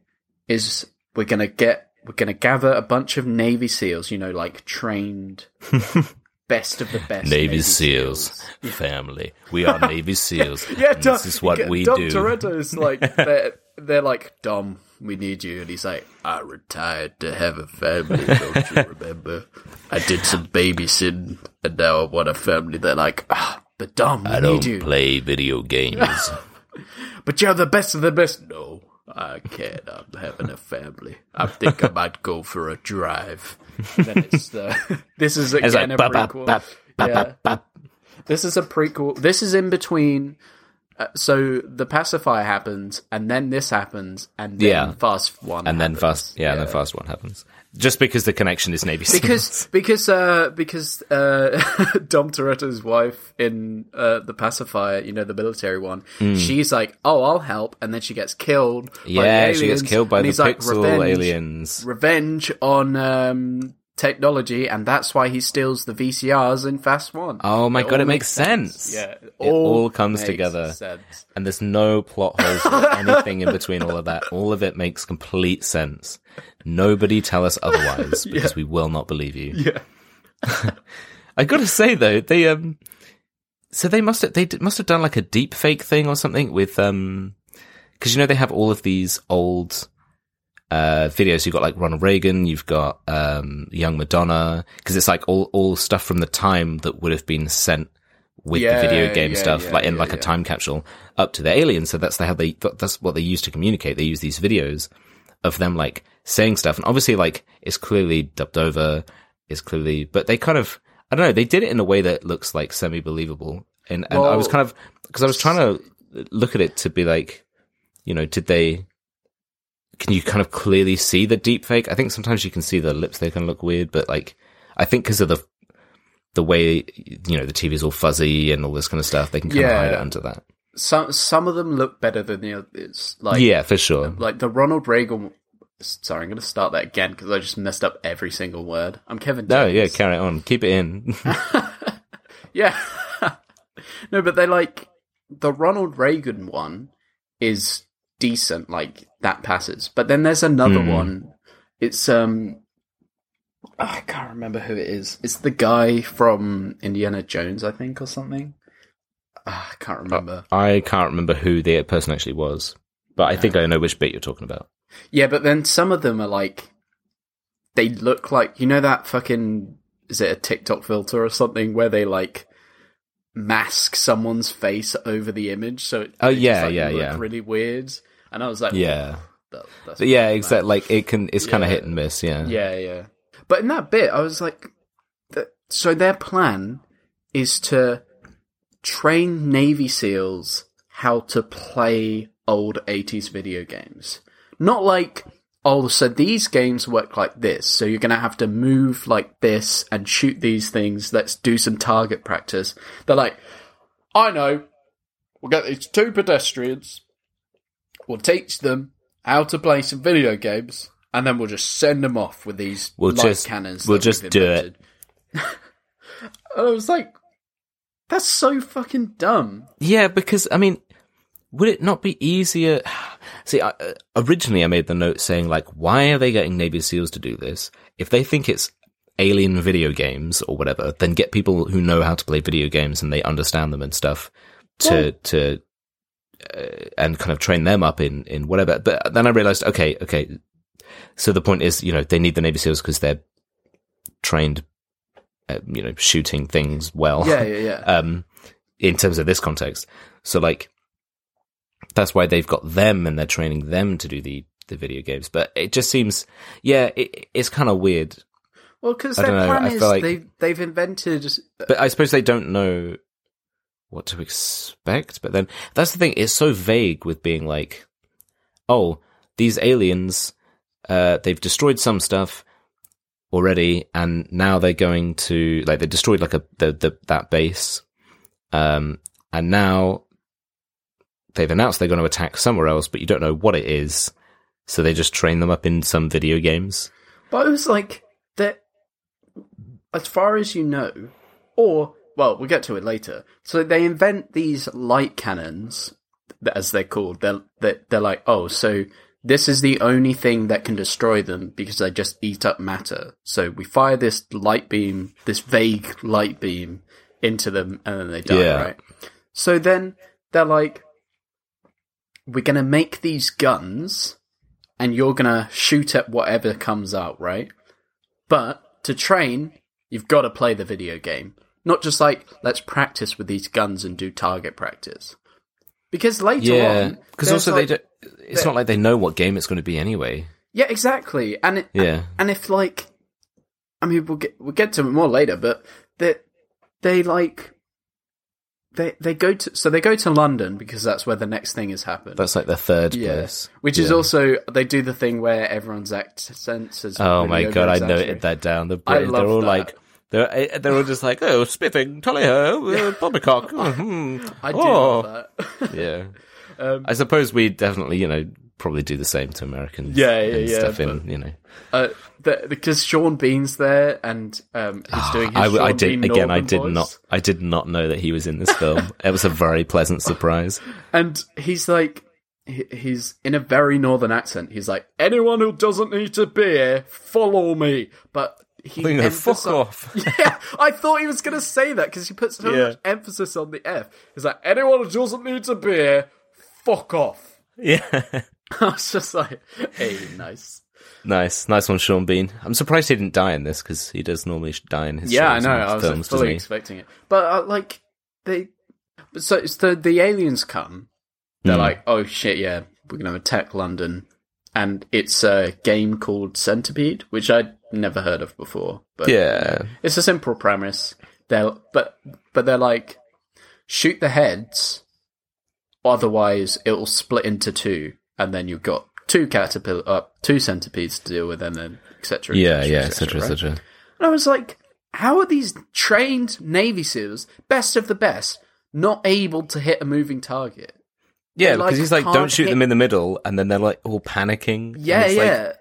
is we're gonna get we're gonna gather a bunch of Navy SEALs, you know, like trained, best of the best Navy, SEAls, family. We are Navy SEAls. Yeah, Dom, this is what we Dom do. Toretto is like they're, like Dom, we need you, and he's like, I retired to have a family. Don't you remember? I did some babysitting, and now I want a family. They're like, ah, but Dom, we I need don't you. play video games. But you're the best of the best. No, I can't. I'm having a family. I think I might go for a drive. then it's uh, this is It's again like, a prequel. Yeah. This is a prequel. This is in between. Uh, so the pacifier happens, and then this happens, and then Yeah. fast one, and then happens. fast, yeah, and then fast one happens. Just because the connection is Navy SEALs. because because uh because uh Dom Toretto's wife in uh the pacifier, you know, the military one, she's like, "Oh, I'll help," and then she gets killed. by yeah, the she gets killed by the like, pixel "Revenge, aliens. Revenge on um technology, and that's why he steals the VCRs in Fast One. Oh my god, it makes sense. Yeah, it It all comes makes together. sense. And there's no plot holes or anything in between all of that. All of it makes complete sense. Nobody tell us otherwise because we will not believe you. Yeah. I gotta say though, they um, so they must have they must have done like a deep fake thing or something with um, because you know they have all of these old uh videos. You've got like Ronald Reagan, you've got um, young Madonna, because it's like all all stuff from the time that would have been sent with Yeah, the video game yeah, stuff, yeah, like in like a time capsule up to the aliens. So that's the, how they that's what they use to communicate. They use these videos of them like saying stuff, and obviously like it's clearly dubbed over, it's clearly, but they kind of I don't know, they did it in a way that looks like semi believable, and and I was kind of because I was trying to look at it to be like, you know, did they? Can you kind of clearly see the deep fake? I think sometimes you can see the lips; they can look weird, but like I think because of the the way you know the TV is all fuzzy and all this kind of stuff, they can kind of hide it under that. Some some of them look better than the others. Like yeah, for sure. like the Ronald Reagan. Sorry, I'm going to start that again because I just messed up every single word. I'm Kevin. No, yeah, carry on, keep it in. yeah. no, but they like the Ronald Reagan one is decent, like that passes. But then there's another Mhm. one. It's um, I can't remember who it is. It's the guy from Indiana Jones, I think, or something. Ah, I can't remember. I can't remember who the person actually was, but I think I know which bit you're talking about. Yeah, but then some of them are like they look like you know that fucking is it a TikTok filter or something where they like mask someone's face over the image so it, Oh, yeah, like, yeah, look yeah. really weird. And I was like, Yeah, that, that's yeah, exactly. Like it can, it's kind of hit and miss. Yeah, Yeah, yeah. But in that bit, I was like, th- so their plan is to train Navy SEALs how to play old 80s video games. Not like, oh, so these games work like this, so you're gonna have to move like this and shoot these things, let's do some target practice. They're like, I know, we'll get these two pedestrians, we'll teach them how to play some video games, and then we'll just send them off with these We'll light just- cannons. we'll just do it. and I was like, that's so fucking dumb. Yeah, because I mean, would it not be easier? See, I, uh, originally I made the note saying like, why are they getting Navy SEALs to do this? If they think it's alien video games or whatever, then get people who know how to play video games and they understand them and stuff to Well- to uh, and kind of train them up in in whatever. But then I realized, okay, okay. So the point is, you know, they need the Navy SEAls because they're trained, uh, you know, shooting things well Yeah, yeah, yeah. um, in terms of this context. So like, that's why they've got them and they're training them to do the, the video games. But it just seems, yeah, it, it's kind of weird. well, because I their don't know, plan I is feel like- they've, they've invented. But I suppose they don't know what to expect. But then that's the thing. It's so vague with being like, oh, these aliens, uh, they've destroyed some stuff already, and now they're going to like they destroyed like a the, the that base, um, and now they've announced they're going to attack somewhere else, but you don't know what it is. So they just train them up in some video games. But it was like that, as far as you know, or well, we'll get to it later. So they invent these light cannons, as they're called. They're they're, they're like, oh, so this is the only thing that can destroy them because they just eat up matter. So we fire this light beam, this vague light beam, into them, and then they die. Yeah. Right. So then they're like, we're gonna make these guns and you're gonna shoot at whatever comes out, right? But to train, you've got to play the video game. Not just like, let's practice with these guns and do target practice. because later Yeah, on, because also like- they don't. It's not like they know what game it's going to be anyway. Yeah, exactly. And it, Yeah. and if like, I mean, we'll get we'll get to it more later, but they they like they they go to so they go to London because that's where the next thing has happened. That's like the third yeah, place. which is also they do the thing where everyone's accents is Oh really my god, I noted that down. The I love they're all that. like. They're, eh, they're all just like, oh, spiffing, tally ho, uh, poppycock. oh, I do oh." love that. Yeah. Um, I suppose we definitely, you know, probably do the same to Americans. Yeah, yeah, and yeah, Stuff in, you know. uh, the, because Sean Bean's there and um, he's doing his I, Sean I did Bean again. I did voice. not. I did not know that he was in this film. it was a very pleasant surprise. And he's like, he- he's in a very northern accent. He's like, anyone who doesn't need a beer, follow me. But he know, fuck off. Yeah, I thought he was going to say that because he puts so Yeah. much emphasis on the F. He's like, anyone who doesn't need a beer, fuck off. Yeah. I was just like, hey, nice. nice, nice one, Sean Bean. I'm surprised he didn't die in this because he does normally die in his Yeah, I know. I was films, fully expecting it, but uh, like they, but so it's the the aliens come. They're Hmm. like, oh shit, yeah, we're gonna attack London, and it's a game called Centipede, which I'd never heard of before. But Yeah. it's a simple premise. They're but but they're like, shoot the heads, otherwise it'll split into two, and then you've got two caterpillar, uh, two centipedes to deal with, and then etc. Yeah, yeah, etc., right? etc. And I was like, how are these trained Navy SEALs, best of the best, not able to hit a moving target? Yeah, like, because he's like, don't shoot hit- them in the middle, and then they're like all panicking. and Yeah, like, yeah.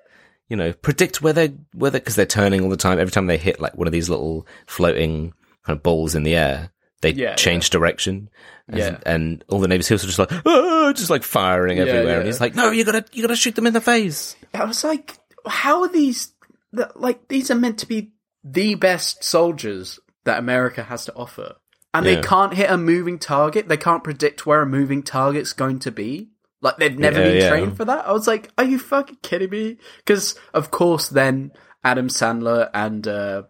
You know, predict where they where they because they're turning all the time. Every time they hit like one of these little floating kind of balls in the air, they Yeah, change direction. And, Yeah. and all the Navy SEAls are just like, ah, just like firing Yeah, everywhere. yeah. And he's like, no, you gotta you gotta shoot them in the face. I was like, how are these? the- Like, these are meant to be the best soldiers that America has to offer, and Yeah. they can't hit a moving target. They can't predict where a moving target's going to be. Like, they've never Yeah, been yeah. trained for that. I was like, are you fucking kidding me? Because of course, then Adam Sandler and uh,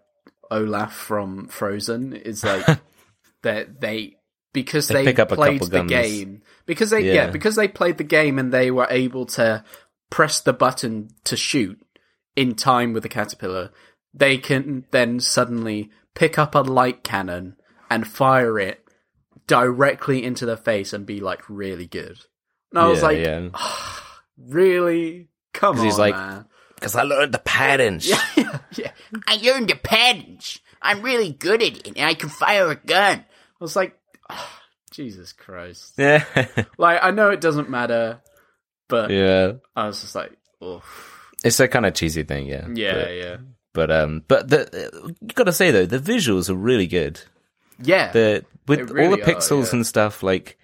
Olaf from Frozen is like that they because They they, played the guns. game because they yeah. Yeah. because they played the game and they were able to press the button to shoot in time with the caterpillar they can then suddenly pick up a light cannon and fire it directly into the face and be like really good and i was yeah, like yeah. really come on he's like- man. Because I learned the patterns. yeah, yeah I learned the patterns. I'm really good at it, and I can fire a gun. i was like jesus christ yeah, like i know it doesn't matter but yeah. i was just like oh It's a kind of cheesy thing, yeah. yeah but, yeah but um, but the you gotta say though, the visuals are really good. yeah the with They all really the are, pixels yeah. and stuff like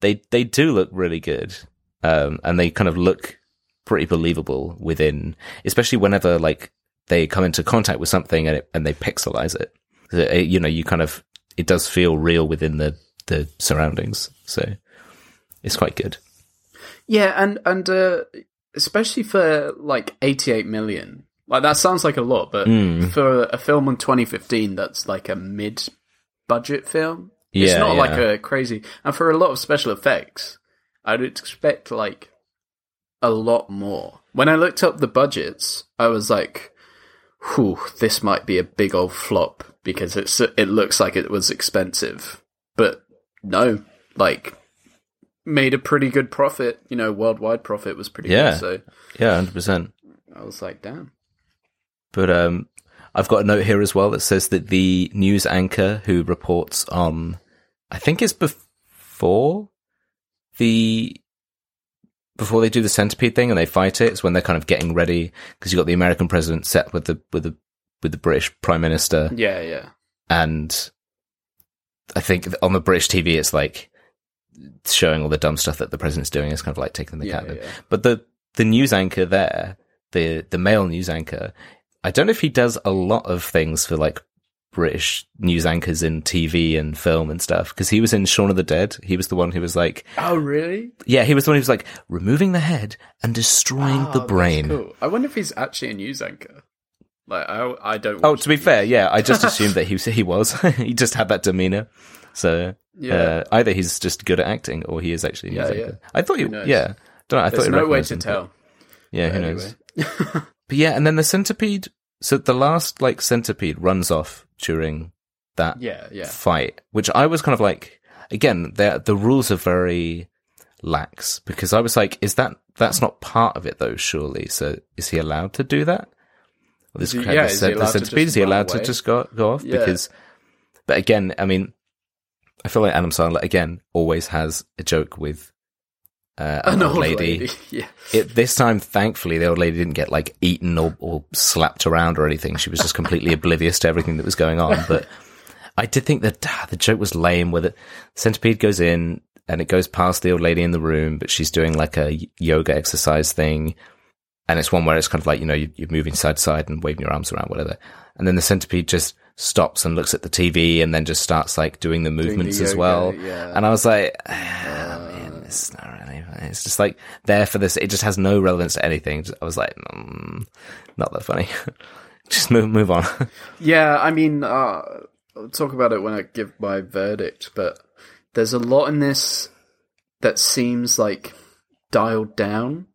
they they do look really good um and they kind of look pretty believable within especially whenever like they come into contact with something and it, and they pixelize it So, uh, you know you kind of it does feel real within the the surroundings so it's quite good Yeah, and and uh, especially for like 88 million. Like that sounds like a lot, but Mm. for a film in 2015 that's like a mid-budget film, it's Yeah, not like a crazy. And for a lot of special effects, I'd expect like a lot more. When I looked up the budgets, I was like, "Whew, this might be a big old flop because it's it looks like it was expensive." But no, like made a pretty good profit. You know, worldwide profit was pretty Yeah. good. So yeah 100% I was like, damn. But um, I've got a note here as well that says that the news anchor who reports on, I think it's before the before they do the centipede thing and they fight it. It's when they're kind of getting ready because you got the American president set with the with the with the British prime minister, Yeah, yeah. and I think on the British TV it's like showing all the dumb stuff that the president's doing. It's kind of like taking the Yeah, cat. yeah. But the the news anchor there, the the male news anchor, I don't know if he does a lot of things for like British news anchors in TV and film and stuff because he was in Shaun of the Dead. He was the one who was like, Oh, really? yeah, he was the one who was like removing the head and destroying Oh, the brain. Cool. I wonder if he's actually a news anchor. Like, I, I don't. Oh, to be the fair, yeah, I just assumed that he was. He was. he just had that demeanor. So Yeah. Uh, either he's just good at acting, or he is actually a Yeah, music yeah. I thought he, yeah. Don't know, I There's thought no way to him, but- tell. Yeah, who Anyway. knows? But yeah, and then the centipede. So the last like centipede runs off during that Yeah, yeah. fight, which I was kind of like, again, the the rules are very lax because I was like, is that that's not part of it though? Surely, so is he allowed to do that? Or This Is he- crowd- yeah, the is he the centipede is he allowed to just go go off? Yeah. Because, but again, I mean, I feel like Adam Sandler again always has a joke with uh, an, An old lady. Yeah. It, this time, thankfully, the old lady didn't get like eaten or, or slapped around or anything. She was just completely oblivious to everything that was going on. But I did think that ah, the joke was lame. Where the centipede goes in and it goes past the old lady in the room, but she's doing like a yoga exercise thing, and it's one where it's kind of like you know you're moving side to side and waving your arms around, whatever. And then the centipede just stops and looks at the TV and then just starts like doing the movements as yoga, well. yeah. And I was like, ah, man, it's not really. It's just like there for this. It just has no relevance to anything. I was like, mm, not that funny. just move, move on. Yeah, I mean, uh, I'll talk about it when I give my verdict, but there's a lot in this that seems like dialed down,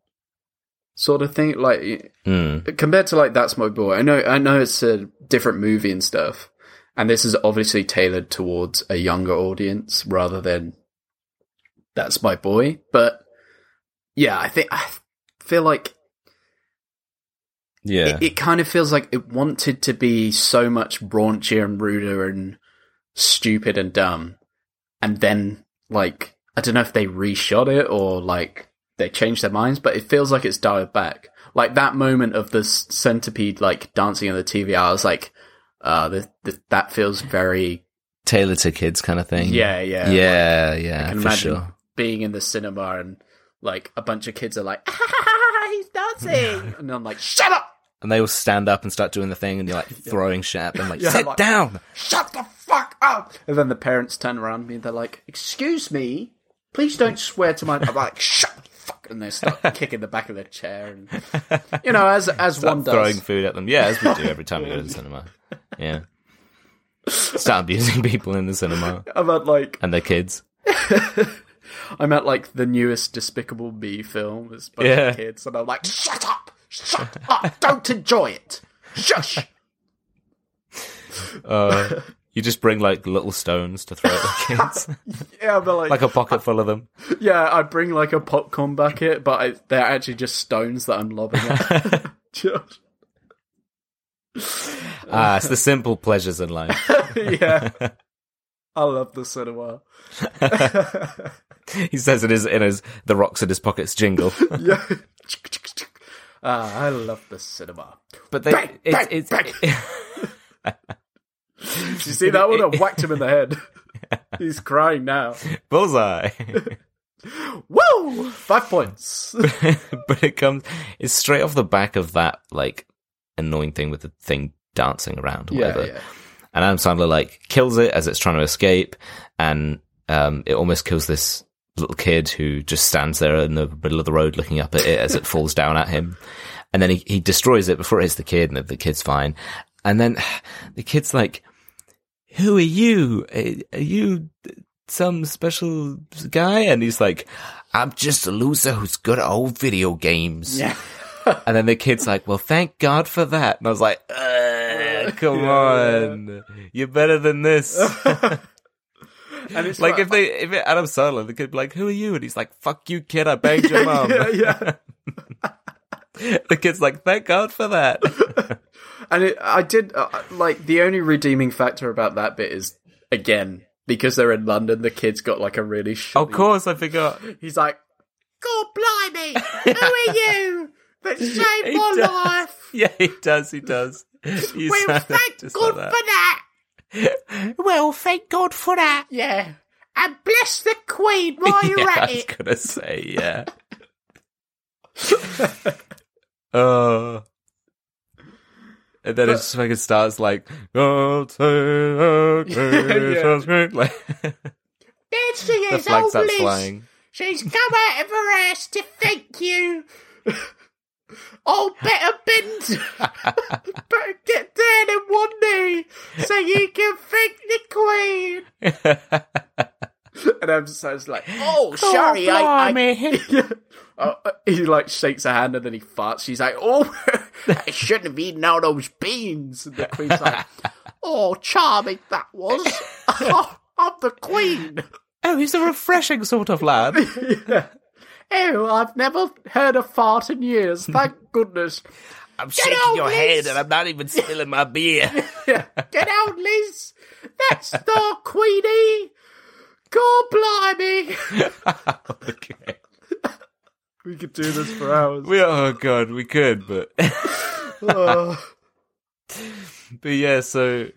sort of thing. Like Mm. compared to like That's My Boy. I know, I know it's a different movie and stuff, and this is obviously tailored towards a younger audience rather than That's My Boy. But yeah, I think I feel like Yeah. it, it kind of feels like it wanted to be so much raunchier and ruder and stupid and dumb. And then, like, I don't know if they reshot it or, like, they change their minds, but it feels like it's dialed back. Like, that moment of the centipede, like, dancing on the TV, I was like, uh, th- th- that feels very, Tailored to kids kind of thing. yeah, yeah. Yeah, I yeah, can for imagine sure. being in the cinema and, like, a bunch of kids are like, he's dancing! and I'm like, shut up! And they all stand up and start doing the thing, and you're like throwing shit at them, like Yeah, sit like- down. shut the fuck up! And then the parents turn around me and they're like, excuse me, please don't swear to my. I'm like, shut the fuck! And they start kicking the back of their chair, and you know, as as one does, throwing food at them. Yeah, as we do every time we go to the cinema. Yeah. Start abusing people in the cinema I'm at like and their kids. I'm at like the newest Despicable Me film. It's bunch Yeah. kids, and I'm like, shut up, shut up, don't enjoy it, shush. Uh, you just bring like little stones to throw at the kids, Yeah, but like, like a pocket full of them. yeah, I bring like a popcorn bucket, but I, they're actually just stones that I'm lobbing at. Just- Ah, it's the simple pleasures in life. yeah. I love the cinema. he says it is in his the rocks in his pockets jingle. yeah. Ah, I love the cinema. But they, Bang, bang, it's, bang. it's Did you see that one? I whacked him in the head. He's crying now. bullseye. Woo! Five points. but it comes it's straight off the back of that like annoying thing with the thing dancing around or yeah, whatever. yeah. And Adam Sandler like kills it as it's trying to escape, and um, it almost kills this little kid who just stands there in the middle of the road looking up at it as it falls down at him. And then he, he destroys it before it hits the kid, and the kid's fine. And then the kid's like, "Who are you? Are you some special guy?" And he's like, "I'm just a loser who's good at old video games." Yeah. And then the kid's like, "Well, thank God for that." And I was like, "Uh, "Come Yeah. on, you're better than this." And it's like if they, if it, Adam Sandler, the kid be like, "Who are you?" And he's like, "Fuck you, kid! I banged your mom." yeah, yeah. the kid's like, "Thank God for that." And it, I did uh, like the only redeeming factor about that bit is again because they're in London. The kid's got like a really. of course, I forgot. He's like, God blimey, who are you that saved He my does. life? Yeah, he does. He does. He Well, thank God like for that. well, thank God for that. Yeah. And bless the Queen while yeah, you're at I was it. gonna say yeah. Oh. And then it just fucking starts like, God save Christ," like she the is, flag starts flying. She's come out of her ass to thank you. Oh, better bend. better get down on one knee so you can thank the Queen. and Emerson like, "Oh, sorry, I, I uh, he like shakes her hand and then he farts. She's like, "Oh, I shouldn't have eaten all those beans." And the queen's like, "Oh, charming that was. oh, I'm the queen." Oh, he's a refreshing sort of lad. Oh, I've never heard a fart in years. Thank goodness. I'm shaking out, your Liz. head and I'm not even spilling my beer. Get out, Liz. That's the Queenie. God blimey. okay. We could do this for hours. We oh god, we could, but oh. but yeah. So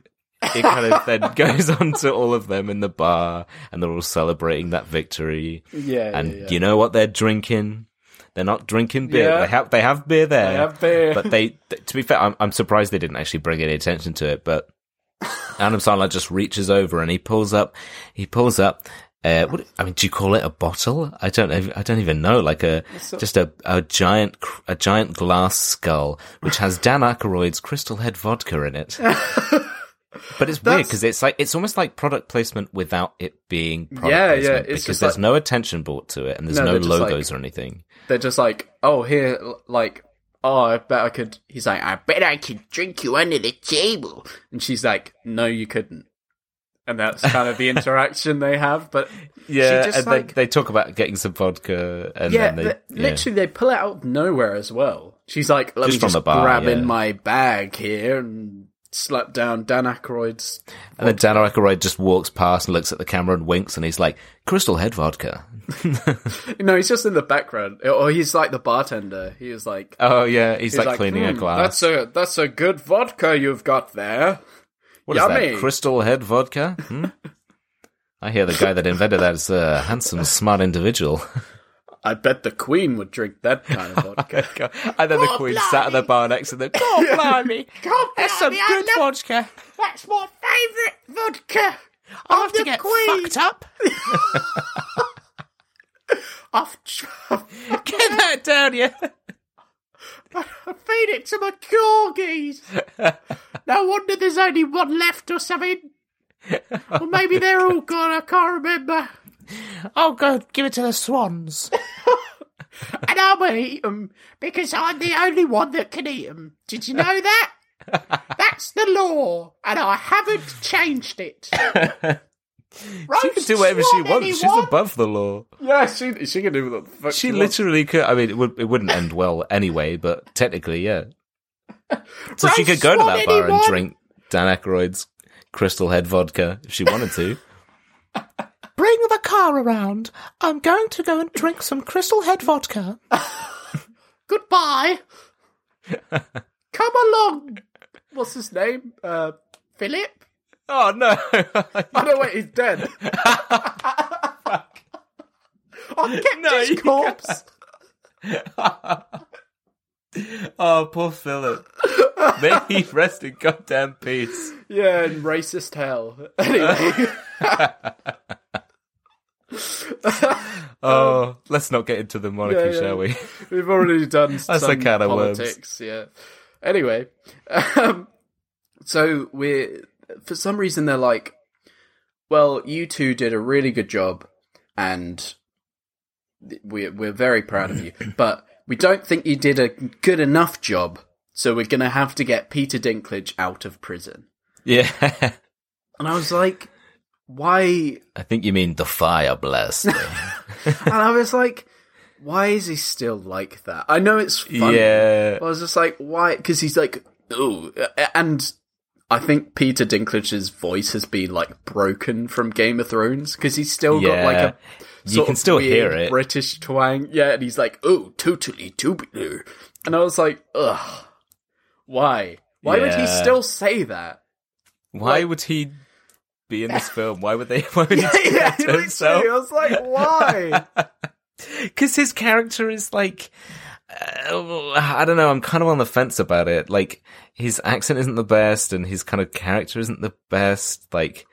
it kind of then goes on to all of them in the bar, and they're all celebrating that victory. Yeah, and yeah, yeah. you know what they're drinking? They're not drinking beer. Yeah. They have they have beer there. They have beer, but they. To be fair, I'm, I'm surprised they didn't actually bring any attention to it. But Adam Sandler just reaches over and he pulls up. He pulls up uh, what, I mean, do you call it a bottle? I don't. I don't even know. Like a just a, a giant a giant glass skull which has Dan Aykroyd's Crystal Head vodka in it. but it's weird because it's like it's almost like product placement without it being product yeah, placement yeah. It's because there's like, no attention brought to it and there's no, no logos like, or anything. They're just like, oh, here, like, oh, I bet I could. He's like, I bet I could drink you under the table, and she's like, no, you couldn't and that's kind of the interaction they have. But yeah, just, and like, they, they, talk about getting some vodka, and yeah, they, yeah, literally they pull it out of nowhere as well. She's like, "Let just me just bar, grab yeah. in my bag here and slap down Dan Aykroyd's." And then Dan Aykroyd just walks past and looks at the camera and winks, and he's like, "Crystal Head vodka." no, he's just in the background, or he's like the bartender. He was like, "Oh yeah," he's, he's like, like, cleaning hmm, a glass. That's a that's a good vodka you've got there. What is Yummy. that? Crystal Head vodka? Hmm? I hear the guy that invented that is a handsome, smart individual. I bet the Queen would drink that kind of vodka. and then the Queen blimey. sat at the bar next to them. God blimey! God That's some good vodka. That's my favourite vodka. I'll have to get Queen. fucked up. I've, I've, Get that down, yeah. Feed it to my corgis. no wonder there's only one left or something. Or maybe they're all gone. I can't remember. Oh, God, give it to the swans. and I'm gonna eat them because I'm the only one that can eat them. Did you know that? That's the law, and I haven't changed it. She can do whatever she wants. Anyone? She's above the law. Yeah, she she can do what the fuck she, she literally wants. could. I mean, it would it wouldn't end well anyway, but technically, yeah. So she could go to that bar and drink Dan Aykroyd's Crystal Head vodka if she wanted to. Bring the car around. I'm going to go and drink some Crystal Head vodka. Goodbye. Come along. What's his name? Uh, Philip. Oh no! oh no! Wait, he's dead. I kept no, his corpse. oh, poor Philip. May he rest in goddamn peace. Yeah, in racist hell. Anyway. oh, let's not get into the monarchy, yeah, yeah. shall we? We've already done That's some kind of politics. Worms. Yeah. Anyway, um, so we're for some reason they're like, well, you two did a really good job, and we're we're very proud of you, but we don't think you did a good enough job, so we're gonna have to get Peter Dinklage out of prison. Yeah, and I was like, why? I think you mean the fire blast. and I was like, why is he still like that? I know it's funny. Yeah. I was just like, why? Because he's like, oh, and I think Peter Dinklage's voice has been like broken from Game of Thrones because he's still yeah. got like a you can still hear it British twang. Yeah, and he's like, "Oh, totally tubular," and I was like, "Ugh, why? Why yeah. would he still say that? Why like, would he be in this film? Why would they? Why would he yeah, to himself? I was like, why? Because his character is like. Uh, I don't know. I'm kind of on the fence about it. Like, his accent isn't the best and his kind of character isn't the best. Like,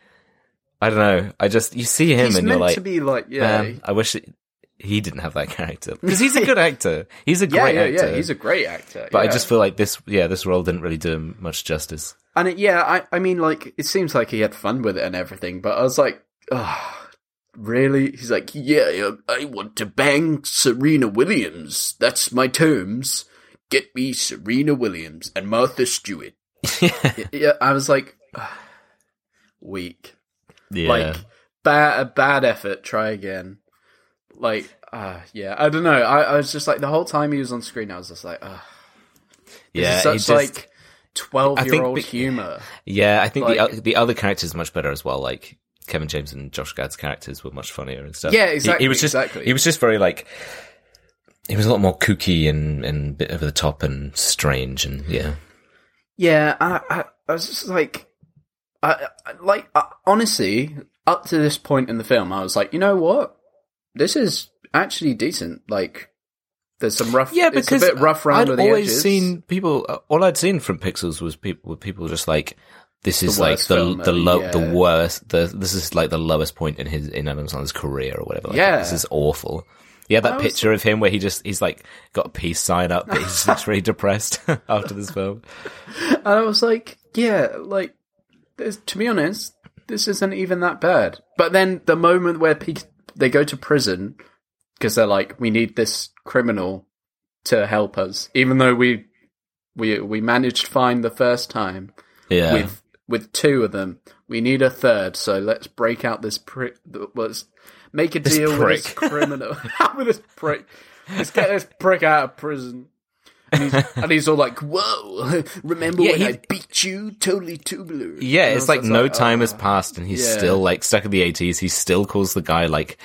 I don't know. I just, you see him he's and you're like, to be like, yeah. I wish it, he didn't have that character because he's a good actor. He's a great yeah, yeah, actor. Yeah, he's a great actor. But yeah. I just feel like this, yeah, this role didn't really do him much justice. And it, yeah, I, I mean, like, it seems like he had fun with it and everything, but I was like, ugh, really? He's like, yeah, I want to bang Serena Williams. That's my terms. Get me Serena Williams and Martha Stewart. yeah, I was like, weak. Yeah. Like bad, a bad effort. Try again. Like, uh, yeah. I don't know. I, I, was just like the whole time he was on screen, I was just like, ah, yeah, such just, like twelve year old humor. Yeah, I think Like- the the other characters are much better as well. Like Kevin James and Josh Gad's characters were much funnier and stuff. Yeah, He- He, was just exactly. he was just very like he was a lot more kooky and and a bit over the top and strange and yeah. Yeah, I, I, I was just like, I, I like uh, honestly, up to this point in the film, I was like, you know what, this is actually decent. Like, there's some rough, Yeah, because it's a bit rough around I'd the always edges. seen people. uh, All I'd seen from Pixels was people were people just like this is The like the the low yeah. the worst. The this is like the lowest point in his in Adam Sandler's career or whatever. Like, Yeah. this is awful. Yeah, that was- picture of him where he just he's like got a peace sign up, but he's just really depressed after this film. And I was like, yeah, like, to be honest, this isn't even that bad. But then the moment where they go to prison because they're like, we need this criminal to help us, even though we we we managed fine the first time Yeah, with two of them. We need a third, so let's break out this prick. Let's make a This deal with this prick. criminal. with this prick. Let's get this prick out of prison. And he's, and he's all like, "Whoa! Remember Yeah, when he- I beat you? Totally tubular." Yeah, it's like no time has "Oh." passed, and he's Yeah. still like stuck in the eighties. He still calls the guy like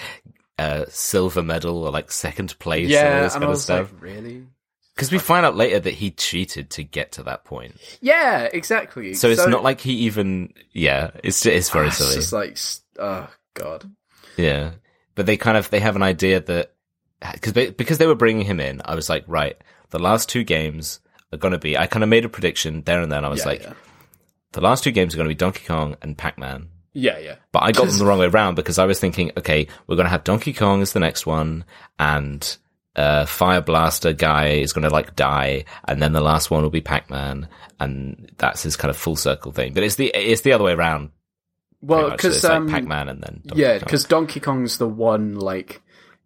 uh, silver medal or like second place and all Yeah, this kind I of stuff. like, "Really?" Because we find out later that he cheated to get to that point. Yeah, exactly. So it's not like he even. Yeah, it's ah, it's very silly. it's just like, oh god. Yeah, but they kind of they have an idea that because they, because they were bringing him in, I was like, right, the last two games are going to be. I kind of made a prediction there and then. I was Yeah, like, yeah. the last two games are going to be Donkey Kong and Pac Man. Yeah, yeah. But I got them the wrong way around because I was thinking, okay, we're going to have Donkey Kong as the next one, and uh, Fire Blaster guy is going to like die, and then the last one will be Pac Man, and that's his kind of full circle thing. But it's the it's the other way around. Well, much. So because like um, Pac Man and then Donkey yeah, because Donkey Kong's the one like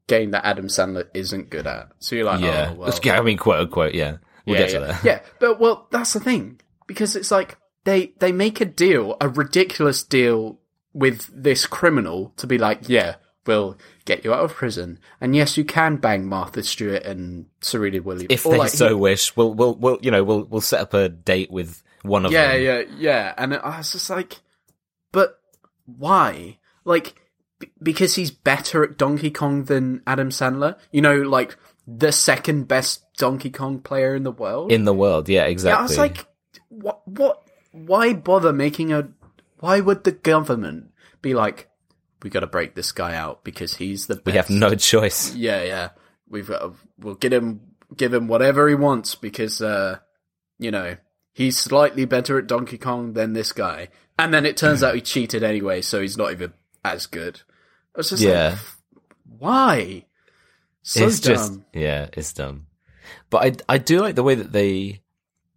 game that Adam Sandler isn't good at. So you're like, yeah, oh, well, yeah, I mean, quote unquote, yeah. We'll yeah, get yeah. to that. Yeah, but well, that's the thing because it's like they they make a deal, a ridiculous deal with this criminal to be like, yeah, we'll get you out of prison, and yes, you can bang Martha Stewart and Serena Williams If they like, so wish, we'll we'll we'll you know we'll we'll set up a date with one of yeah, them. yeah, yeah. And I was just like, but why? Like, b- because he's better at Donkey Kong than Adam Sandler? You know, like, the second best Donkey Kong player in the world? in the world. Yeah, exactly. yeah, I was like, what, what, why bother making a, why would the government be like, we gotta break this guy out because he's the best? we have no choice. Yeah, yeah. We've got, we'll get him, give him whatever he wants because, uh, you know, he's slightly better at Donkey Kong than this guy. And then it turns out he cheated anyway, so he's not even as good. I was just Yeah. like, why? So it's dumb. just yeah, it's dumb. But I I do like the way that they.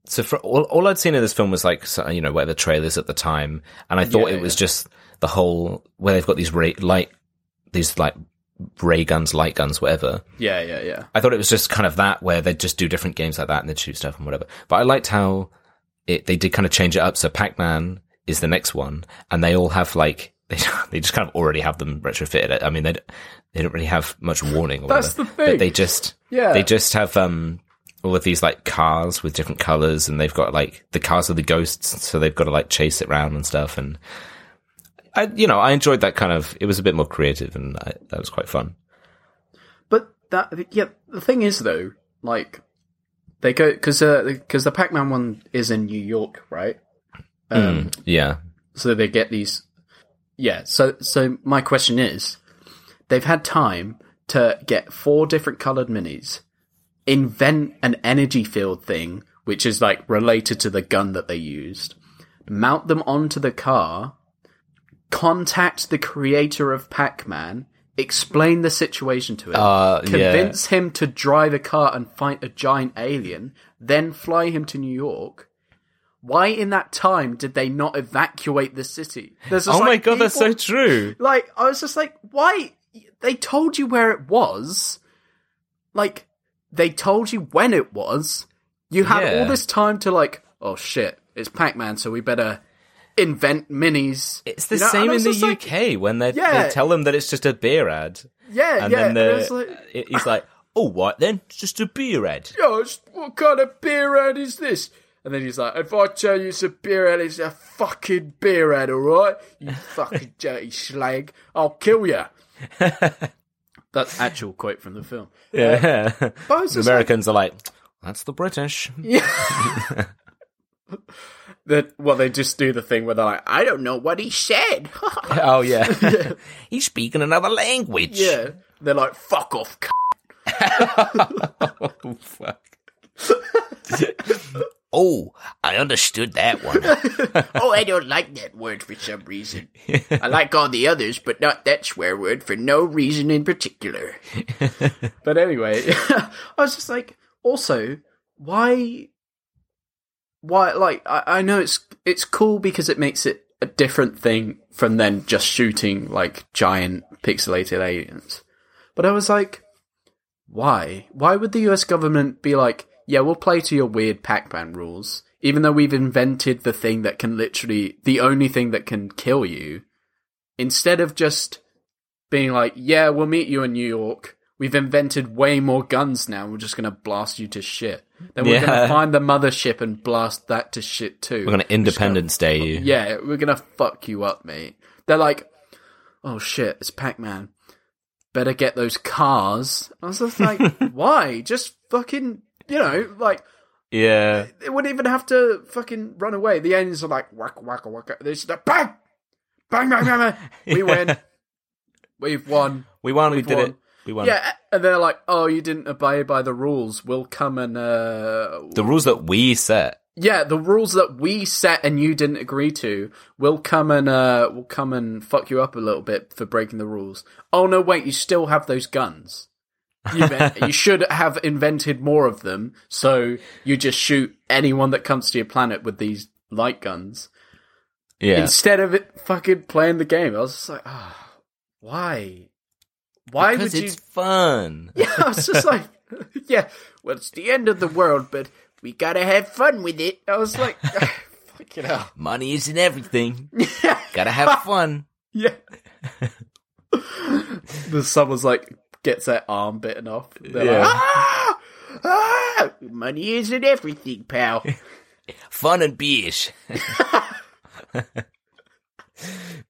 So for all, all I'd seen in this film was like you know where the trailers at the time, and I thought Yeah, it was yeah. just the whole where they've got these ray, light these like ray guns, light guns, whatever. yeah, yeah, yeah. I thought it was just kind of that where they just do different games like that and they'd shoot stuff and whatever. But I liked how it they did kind of change it up. So Pac Man is the next one, and they all have like they they just kind of already have them retrofitted. I mean they they don't really have much warning. Or That's whatever, the thing. But they just Yeah. they just have um all of these like cars with different colors, and they've got like the cars are the ghosts, so they've got to like chase it around and stuff. And I you know I enjoyed that kind of. It was a bit more creative, and I, that was quite fun. But that, yeah, the thing is though, like, they go, cause, uh, cause the Pac-Man one is in New York, right? Um, Yeah. so they get these yeah so so my question is they've had time to get four different colored minis invent an energy field thing which is like related to the gun that they used mount them onto the car contact the creator of pac-man explain the situation to him Uh, yeah. convince him to drive a car and fight a giant alien then fly him to new york why in that time did they not evacuate the city? Oh my like, god, that's so true. Like, I was just like, why? They told you where it was. Like, they told you when it was. You had Yeah. all this time to, like, oh shit, it's Pac Man, so we better invent minis. It's the You know, same in the like, UK when they, Yeah. they tell them that it's just a beer ad. yeah, And yeah. then and the, like, it- he's like, oh, what then? It's just a beer ad. Gosh, what kind of beer ad is this? And then he's like, if I tell you it's a beer ad, it's a fucking beer ad, alright? You fucking dirty slag. I'll kill you. That's actual quote from the film. Yeah. Uh, the just like, Americans are like, that's the British. That, well, they just do the thing where they're like, I don't know what he said. oh, yeah. he's speaking another language. yeah. They're like, fuck off, c-. Oh, fuck. oh, I understood that one. Oh, I don't like that word for some reason. I like all the others, but not that swear word for no reason in particular. but anyway, I was just like, also, why, why, like, I, I know it's, it's cool because it makes it a different thing from then just shooting, like, giant pixelated aliens. But I was like, why? Why would the US government be like, yeah, we'll play to your weird Pac-Man rules, even though we've invented the thing that can literally, the only thing that can kill you, instead of just being like, yeah, we'll meet you in New York. We've invented way more guns now. We're just going to blast you to shit. Then we're gonna find the mothership and blast that to shit too. We're to Independence Day you. Yeah, we're gonna fuck you up, mate. They're like, oh shit, it's Pac Man. Better get those cars. I was just like, why? Just fucking, you know, like, Yeah. they wouldn't even have to fucking run away. The aliens are like, whack, whack, whack. They just like, bang! Bang, bang, bang, bang. We win. We've won. We won, we We've did won. it. We won. Yeah, and they're like, oh, you didn't obey by the rules. We'll come and, uh, The rules that we set. yeah, the rules that we set and you didn't agree to We'll come and uh we'll come and fuck you up a little bit for breaking the rules. Oh no, wait, you still have those guns. You, you should have invented more of them, so you just shoot anyone that comes to your planet with these light guns Yeah. instead of it fucking playing the game. I was just like, ah, why? Why because would you? it's fun. Yeah, I was just like, yeah, well, it's the end of the world, but we gotta have fun with it. I was like, fucking hell. Money isn't everything. Gotta have fun. Yeah. the someone's like gets their arm bitten off. They're Yeah. like, ah! Ah! Money isn't everything, pal. Fun and beers.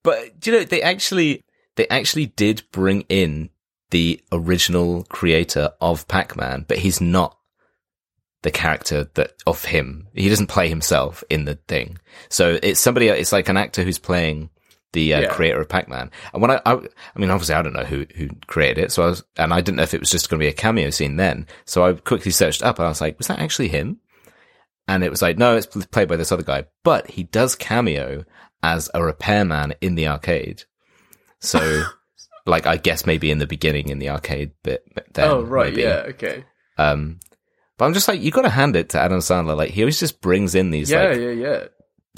but do you know they actually they actually did bring in the original creator of Pac-Man, but he's not the character that of him. He doesn't play himself in the thing. So it's somebody. It's like an actor who's playing the uh, Yeah. creator of Pac-Man. And when I, I, I mean, obviously I don't know who who created it. So I was, and I didn't know if it was just going to be a cameo scene then. So I quickly searched up and I was like, was that actually him? And it was like, no, it's played by this other guy, but he does cameo as a repairman in the arcade. So, like, I guess maybe in the beginning in the arcade bit. Then, oh right, maybe. yeah, okay. Um, but I'm just like, you got to hand it to Adam Sandler. Like, he always just brings in these Yeah, like yeah, yeah.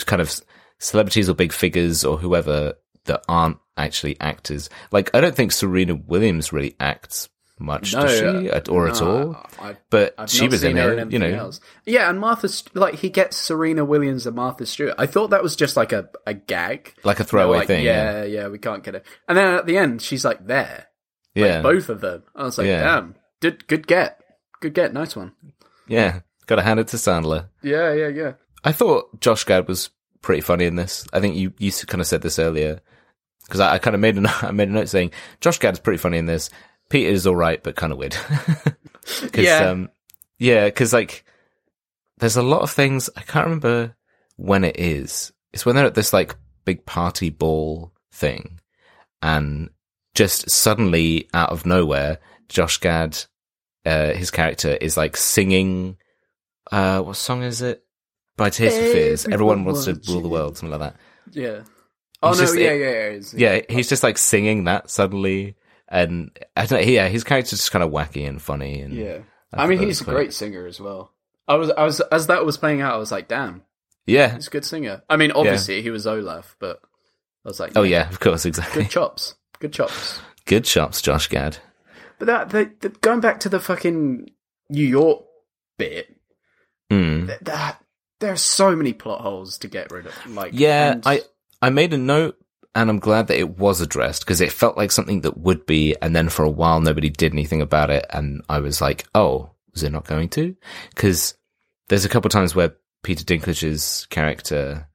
kind of celebrities or big figures or whoever that aren't actually actors. Like, I don't think Serena Williams really acts much, No, does she, uh, At- or at all? I, But I've she was in it, you know. else. Yeah, and Martha, like he gets Serena Williams and Martha Stewart. I thought that was just like a, a gag, Like a throwaway like, thing. Yeah. Yeah, yeah, we can't get it. And then at the end, she's like there, like, Yeah. both of them. I was like, Yeah. damn, good, good get, good get, nice one. Yeah. Got to hand it to Sandler. Yeah, yeah, yeah. I thought Josh Gad was pretty funny in this. I think you you kind of said this earlier because I, I kind of made a note, made a note saying Josh Gad is pretty funny in this. Peter is all right, but kind of weird. Cause, Yeah. um, yeah, because like there's a lot of things I can't remember when it is. It's when they're at this like big party ball thing, and just suddenly out of nowhere, Josh Gad, uh, his character is like singing. Uh, what song is it? By Tears for Fears. Everyone wants to rule the world, something like that. Yeah. Oh He's no, just- yeah, yeah, yeah. Yeah, he's just like singing that suddenly, and I don't know. Yeah, his character's just kind of wacky and funny. And yeah. I I mean, he's a great singer as well. I was, I was, as that was playing out, I was like, damn, Yeah. He's a good singer. I mean, obviously he was Olaf, but I was like, Oh yeah, of course, exactly. good chops, good chops. Good chops, Josh Gad. But that the, the, going back to the fucking New York bit, hmm. th- that there are so many plot holes to get rid of. Like, Yeah, and- I I made a note, and I'm glad that it was addressed because it felt like something that would be, and then for a while nobody did anything about it, and I was like, oh, was it not going to? Because there's a couple times where Peter Dinklage's character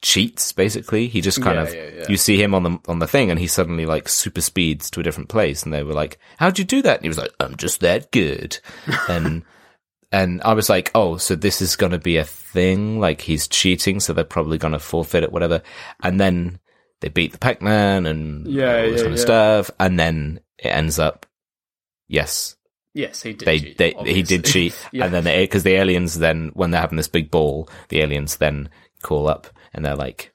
cheats. Basically, he just kind Yeah, of yeah, yeah. you see him on the on the thing, and he suddenly like super speeds to a different place, and they were like, "How'd you do that?" And he was like, "I'm just that good," and. And I was like, oh, so this is going to be a thing. Like he's cheating, so they're probably going to forfeit it, whatever. And then they beat the Pac-Man and Yeah, all this yeah, kind of yeah. stuff. And then it ends up, yes, yes, he did. they, cheat, they he did cheat. And then because the aliens then, when they're having this big ball, the aliens then call up and they're like,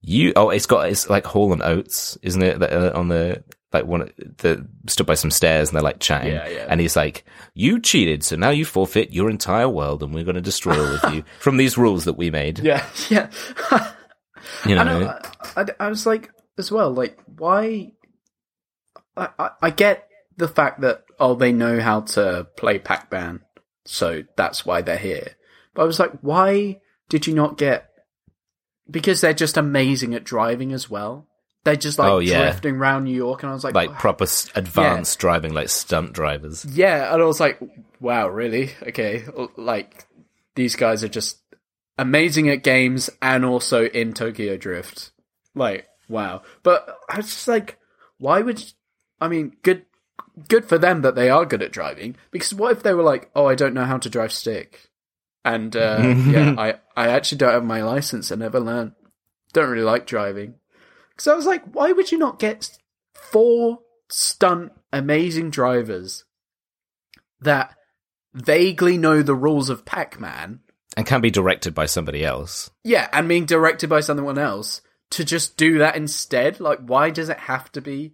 you, oh, it's got, it's like Hall and Oates, isn't it? uh, On the, like one, the stood by some stairs and they're like chatting. Yeah, yeah. And he's like, you cheated, so now you forfeit your entire world and we're going to destroy all of you from these rules that we made. Yeah, yeah. You I know, know. I, I, I was like, as well, like, why? I, I, I get the fact that oh, they know how to play Pac-Man, so that's why they're here. But I was like, why did you not get? Because they're just amazing at driving as well. They're just like Oh, yeah. drifting around New York, and I was like, like proper advanced driving, like stunt drivers. yeah, and I was like, wow, really? Okay, like these guys are just amazing at games and also in Tokyo Drift. Like, wow. But I was just like, why would I mean, good good for them that they are good at driving because what if they were like, "Oh, I don't know how to drive stick." And uh, yeah, I I actually don't have my license. I never learned. Don't really like driving. Cuz I was like, why would you not get four stunt amazing drivers that vaguely know the rules of Pac-Man And can be directed by somebody else. yeah, and being directed by someone else to just do that instead. Like, why does it have to be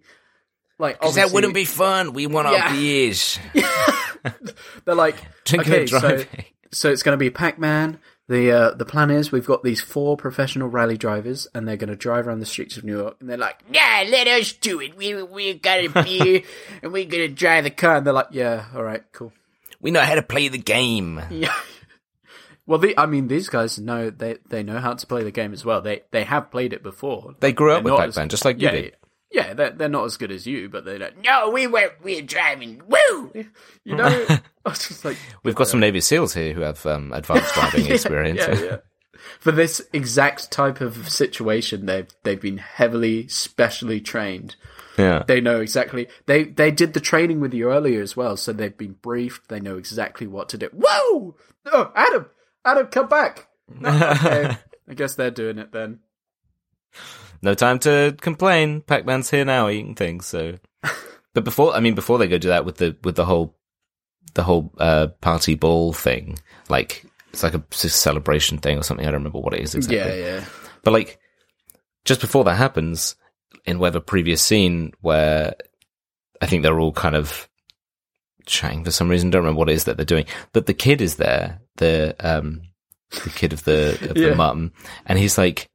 like? Because that wouldn't be fun. We want Yeah. our beers. They're like, Drinking okay, and so driving. so it's going to be Pac-Man. The uh, the plan is we've got these four professional rally drivers, and they're going to drive around the streets of New York, and they're like, "Yeah, let us do it. We we got a beer, and we're going to drive the car." And they're like, "Yeah, all right, cool." We know how to play the game. Yeah. Well, the, I mean, these guys know they they know how to play the game as well. They they have played it before. They grew up They're with not Pac-Man, just like you yeah, did. Yeah, they're they're not as good as you, but they don't. No, we were we were driving. Woo! You know, I was just like We've got some Navy SEALs here who have um, advanced driving experience. yeah, yeah. For this exact type of situation, they've they've been heavily specially trained. Yeah. They know exactly. They they did the training with you earlier as well, so they've been briefed. They know exactly what to do. Whoa! Oh, Adam, Adam, come back. Okay. I guess they're doing it then. No time to complain. Pac-Man's here now eating things. So, but before, I mean, before they go do that with the with the whole the whole uh, party ball thing, like it's like a celebration thing or something. I don't remember what it is exactly. Yeah, yeah. But like, just before that happens, in whatever previous scene where I think they're all kind of chatting for some reason, don't remember what it is that they're doing, but the kid is there, the um, the kid of the of Yeah. the mum, and he's like,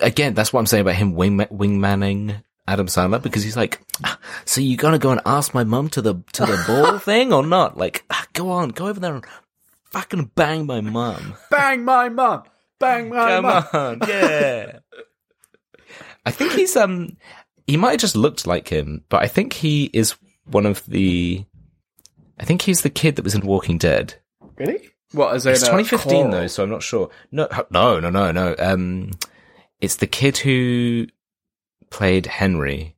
again, that's what I'm saying about him wing wingmanning Adam Sandler because he's like, "Ah, so you gonna go and ask my mum to the to the ball thing or not? Like, ah, go on, go over there and fucking bang my mum. Bang my mum. Bang my Come mum. on, yeah. I think he's um he might have just looked like him, but I think he is one of the I think he's the kid that was in Walking Dead. Really? What is it? It's 2015 though, so I'm not sure. No, no, no, no, no. Um, it's the kid who played Henry.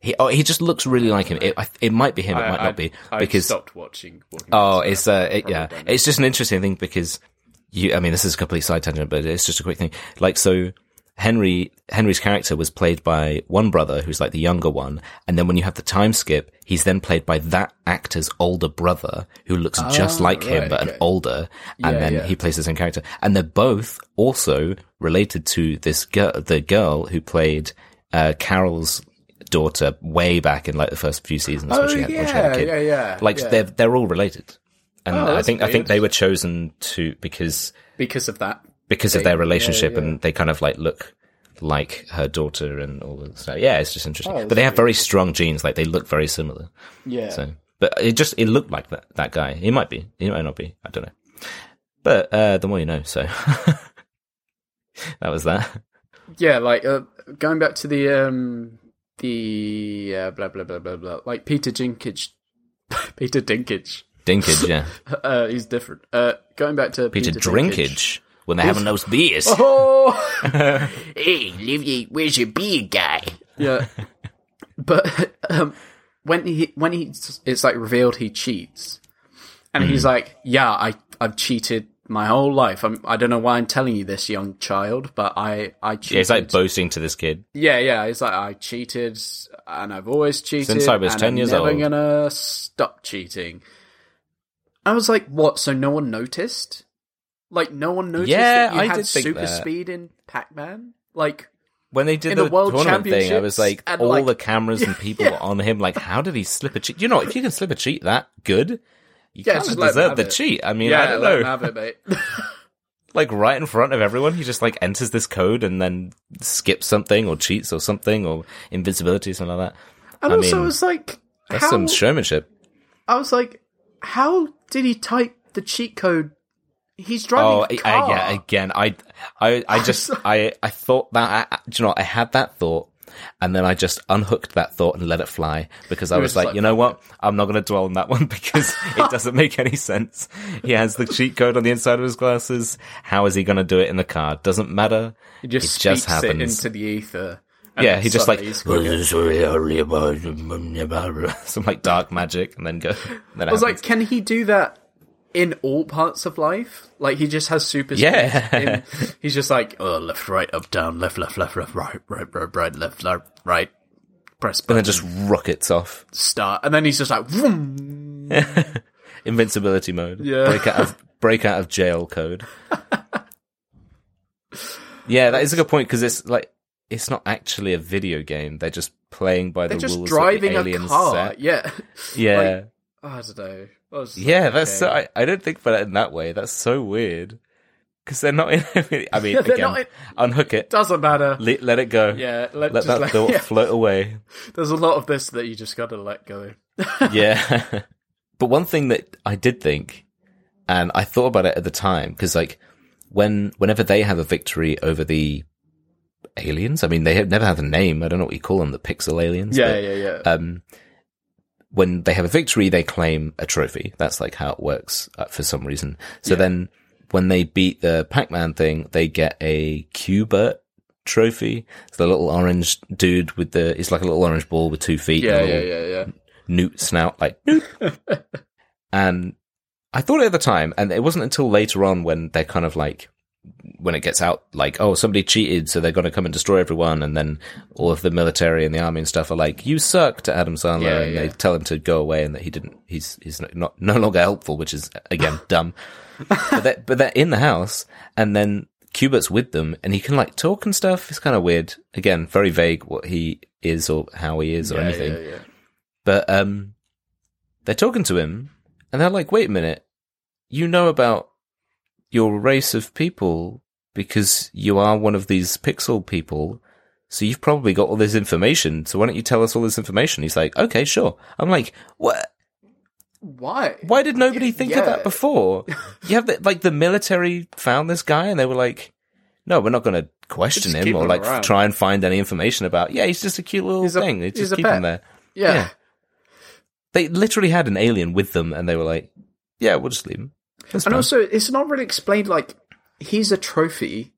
He oh, he just looks really like him. It, it might be him. It might not be I because stopped watching. Walking Oh, Dead, it's so I uh, it, yeah, it's just an interesting thing because you. I mean, this is a complete side tangent, but it's just a quick thing. Like, so Henry Henry's character was played by one brother who's like the younger one, and then when you have the time skip, he's then played by that actor's older brother who looks just Ah, like him right, but an okay. older, and Yeah, then yeah. he plays the same character, and they're both also related to this girl, the girl who played uh, Carol's daughter way back in like the first few seasons when Oh she had, when she had a kid yeah, yeah. like yeah. they're they're all related, and Oh, I think I think they were chosen to because because of that. Because of their relationship yeah. and they kind of like look like her daughter and all that. So yeah, it's just interesting. Oh, but they have very strong genes. Like they look very similar. Yeah. So, but it just it looked like that that guy. He might be. He might not be. I don't know. But uh, the more you know. So that was that. Yeah, like uh, going back to the um the uh, blah blah blah blah blah. Like Peter Dinklage, Peter Dinkage. Dinkage, yeah. Uh, he's different. Uh, going back to Peter, Peter, Drinkage when they're having those beers. Oh, Hey, Livy, where's your beer guy? yeah. But um, when he when he it's like revealed he cheats, and he's Hmm. like, "Yeah, I I've cheated my whole life. I'm, I don't know why I'm telling you this, young child, but I I cheated." Yeah, it's like boasting to this kid. Yeah, yeah. It's like I cheated, and I've always cheated Since I was 10 I'm years never old. gonna stop cheating. I was like, "What? So no one noticed? Like no one noticed Yeah, that you I had super that. speed in Pac-Man? Like, When they did In the, the World tournament thing, I was like, all like- the cameras and people Yeah. were on him. Like, how did he slip a cheat? You know, if you can slip a cheat that good, you Yeah, kind just of deserve the it. cheat. I mean, yeah, I don't know. have it, mate. like right in front of everyone, he just like enters this code and then skips something or cheats or something or invincibility or something like that. and I also, mean, like, That's how, some showmanship. I was like, how did he type the cheat code? He's driving Oh, car. I, yeah, again, I, I, I just, I, I thought that, I, do you know, what? I had that thought, and then I just unhooked that thought and let it fly because I was like, like, you know what? I'm not going to dwell on that one because it doesn't make any sense. He has the cheat code on the inside of his glasses. How is he going to do it in the car? Doesn't matter. He just it just it happens. into the ether. Yeah, he just like some like dark magic, and then go. Then I was like, can he do that in all parts of life? Like he just has super speed. Yeah. he's just like oh, left, right, up, down, left, left, left, left, right, right, right, right, left, left, right. Press and then just rockets off. start, and then he's just like, vroom. Invincibility mode. Yeah. Break out of break out of jail code. yeah, that is a good point because it's like it's not actually a video game. They're just playing by they're the just rules driving that the a car. set. Yeah, Yeah. Like, oh, I don't know. Just yeah, that's so. I, I don't think about it in that way. That's so weird. Because they're not in. I mean, Yeah, again, not in- unhook it, doesn't matter. let, let it go. Yeah, let, let just that thought yeah. float away. There's a lot of this that you just got to let go. yeah. but one thing that I did think, and I thought about it at the time, because like when whenever they have a victory over the aliens, I mean they have never have a name. I don't know what you call them, the pixel aliens. Yeah, but, yeah, yeah. Um, when they have a victory, they claim a trophy. That's like how it works uh, for some reason. So then when they beat the Pac-Man thing, they get a Qbert trophy. It's the little orange dude with the, it's like a little orange ball with two feet. yeah, and a yeah, yeah, yeah. newt snout, like newt. and I thought at the time, and it wasn't until later on when they're kind of like, when it gets out, like, oh, somebody cheated, so they're going to come and destroy everyone, and then all of the military and the army and stuff are like, you suck to Adam Sandler, Yeah, and they tell him to go away, and that he didn't, he's he's not, not no longer helpful, which is again dumb. but they're, but they're in the house, and then Qbert's with them, and he can like talk and stuff. It's kind of weird. Again, very vague what he is or how he is or yeah, anything. yeah, yeah. But um, they're talking to him, and they're like, "Wait a minute, you know about your race of people because you are one of these pixel people, so you've probably got all this information. So why don't you tell us all this information?" He's like, "Okay, sure." I'm like, "What? Why? Why did nobody think of that before? You have the, like the military found this guy, and they were like." No, we're not going to question him or him like around. try and find any information about. Yeah, he's just a cute little a- thing. They he's just a keep him there. Yeah. Yeah. They literally had an alien with them, and they were like, "Yeah, we'll just leave him." That's And fine. also, it's not really explained. Like, he's a trophy,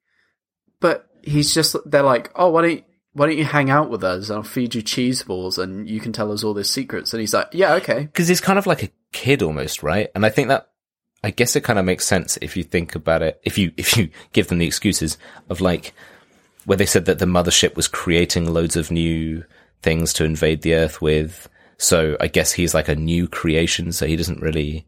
but he's just. They're like, oh, why don't you, why don't you hang out with us? I'll feed you cheese balls, and you can tell us all these secrets. And he's like, yeah, okay. because he's kind of like a kid almost, right? And I think that I guess it kind of makes sense if you think about it. If you if you give them the excuses of like where they said that the mothership was creating loads of new things to invade the Earth with. So I guess he's like a new creation. So he doesn't really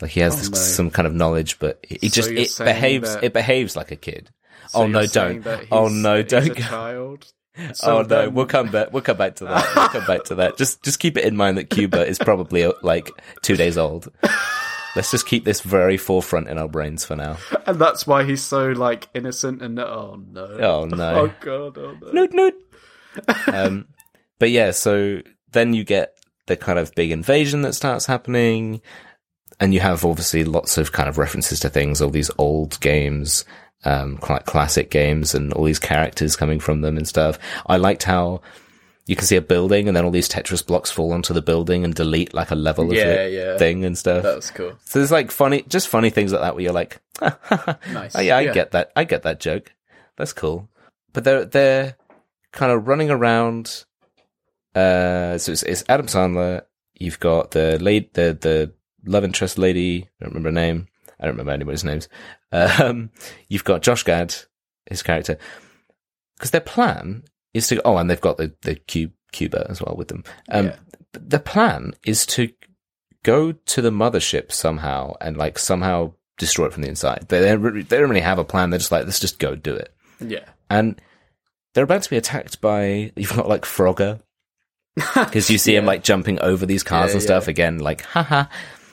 like he has this, no. some kind of knowledge, but he So just it behaves that- it behaves like a kid. So oh no, don't! Oh no, don't! Child. oh So no, then- we'll come back. We'll come back to that. We'll come back to that. Just, just keep it in mind that Cuba is probably uh, like two days old. Let's just keep this very forefront in our brains for now. and that's why he's so like innocent and oh no, Oh no. oh god, oh no. Noot, noot. um, but yeah, so then you get the kind of big invasion that starts happening, and you have obviously lots of kind of references to things, all these old games, um, cl- classic games, and all these characters coming from them and stuff. I liked how you can see a building, and then all these Tetris blocks fall onto the building and delete like a level of Yeah, yeah. thing and stuff. That was cool. So there's like funny, just funny things like that where you're like, Nice. Oh yeah, I Yeah. get that. I get that joke. That's cool. But they're they're kind of running around. Uh, so it's, it's Adam Sandler. You've got the late the the love interest lady. I don't remember her name. I don't remember anybody's names. Um, you've got Josh Gad, his character, because their plan is to. Oh, and they've got the the cube Cuba as well with them. Um, Yeah. the plan is to go to the mothership somehow and like somehow destroy it from the inside. They they don't really, they don't really have a plan. They're just like, let's just go do it. Yeah. And they're about to be attacked by you've got like Frogger because you see him like jumping over these cars Yeah, and stuff again, like haha.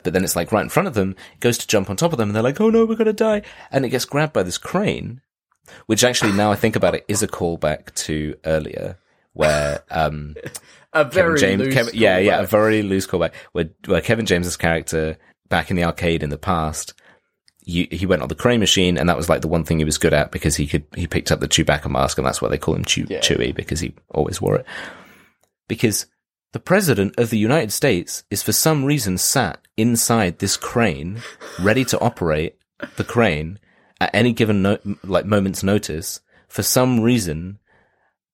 But then it's like right in front of them, it goes to jump on top of them, and they're like, "Oh no, we're gonna die!" And it gets grabbed by this crane, which actually, now I think about it, is a callback to earlier where um, A Kevin very James, loose Kevin, yeah, yeah, a very loose callback where, where Kevin James's character back in the arcade in the past, you, he went on the crane machine, and that was like the one thing he was good at because he could he picked up the Chewbacca mask, and that's why they call him Chew, Yeah. Chewie because he always wore it. Because the president of the United States is for some reason sat inside this crane, ready to operate the crane at any given no- like moment's notice for some reason.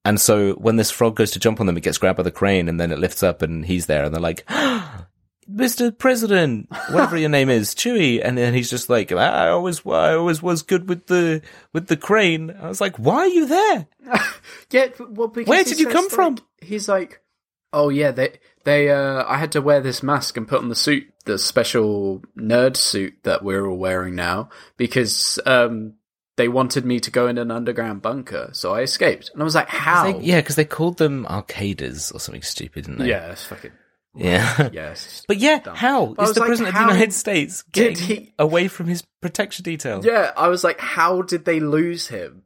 And so when this frog goes to jump on them, it gets grabbed by the crane and then it lifts up and he's there and they're like, Mr. President, whatever your name is, Chewy. And then he's just like, I always, I always was good with the, with the crane. I was like, why are you there? Yeah, well, because Where did you come like- from? He's like, oh yeah, they they uh, I had to wear this mask and put on the suit, the special nerd suit that we're all wearing now, because um they wanted me to go in an underground bunker, so I escaped. And I was like, how? They- yeah, because they called them arcaders or something stupid, didn't they? yeah, it's fucking Yeah. yes. But yeah, Dumb. how But is the like, president of the United States getting he- away from his protection detail? Yeah, I was like, how did they lose him?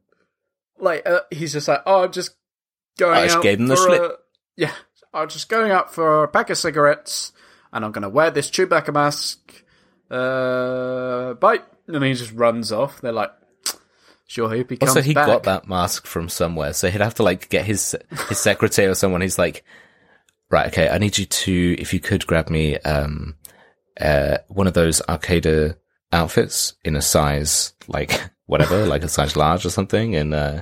Like, uh, he's just like, oh, I'm just going I just gave him the slip. a- yeah, I'm just going out for a pack of cigarettes, and I'm going to wear this Chewbacca mask. Uh, bye. And then he just runs off. They're like, sure hope he comes Also, he back. got that mask from somewhere, so he'd have to like get his his secretary or someone. He's like, right, okay, I need you to, if you could grab me um uh one of those arcade outfits in a size like whatever, like a size large or something, and uh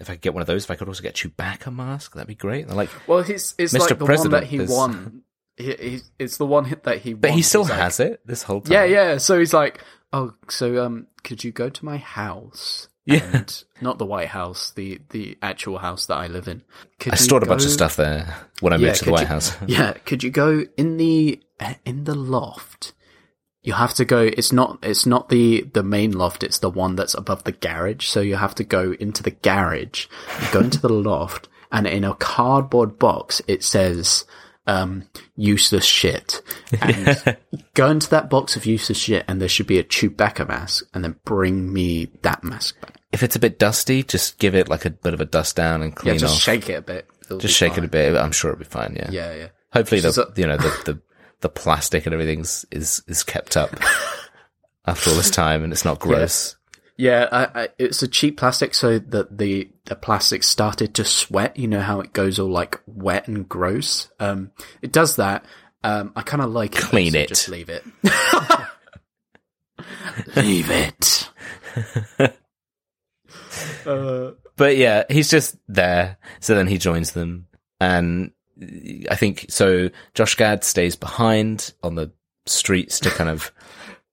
if I could get one of those, if I could also get Chewbacca mask, that'd be great. And they're like, Well, he's it's Mr. like the one President, that he won. He, he, it's the one hit that he but won. he still He's like, has it this whole time. Yeah, yeah. So he's like, oh, so um, could you go to my house? Yeah. And not the White House, the the actual house that I live in. Could I stored a bunch of stuff there when I Yeah, moved to the White you- House. Yeah, could you go in the in the loft? You have to go. It's not. It's not the the main loft. It's the one that's above the garage. So you have to go into the garage, go into the loft, and in a cardboard box it says um, "useless shit." And go into that box of useless shit, and there should be a Chewbacca mask, and then bring me that mask back. If it's a bit dusty, just give it like a bit of a dust down and clean Yeah, just off. shake it a bit. It'll just shake fine. it a bit. I'm sure it'll be fine. Yeah. Yeah, yeah. Hopefully, the you know the, the the plastic and everything's is is kept up after all this time, and it's not gross. Yeah, I, I, it's a cheap plastic, so that the the plastic started to sweat. You know how it goes all like wet and gross. Um, it does that. Um, I kind of like it. Clean so it. Just leave it. leave it. uh, But yeah, he's just there. So then he joins them, and I think so. Josh Gad stays behind on the streets to kind of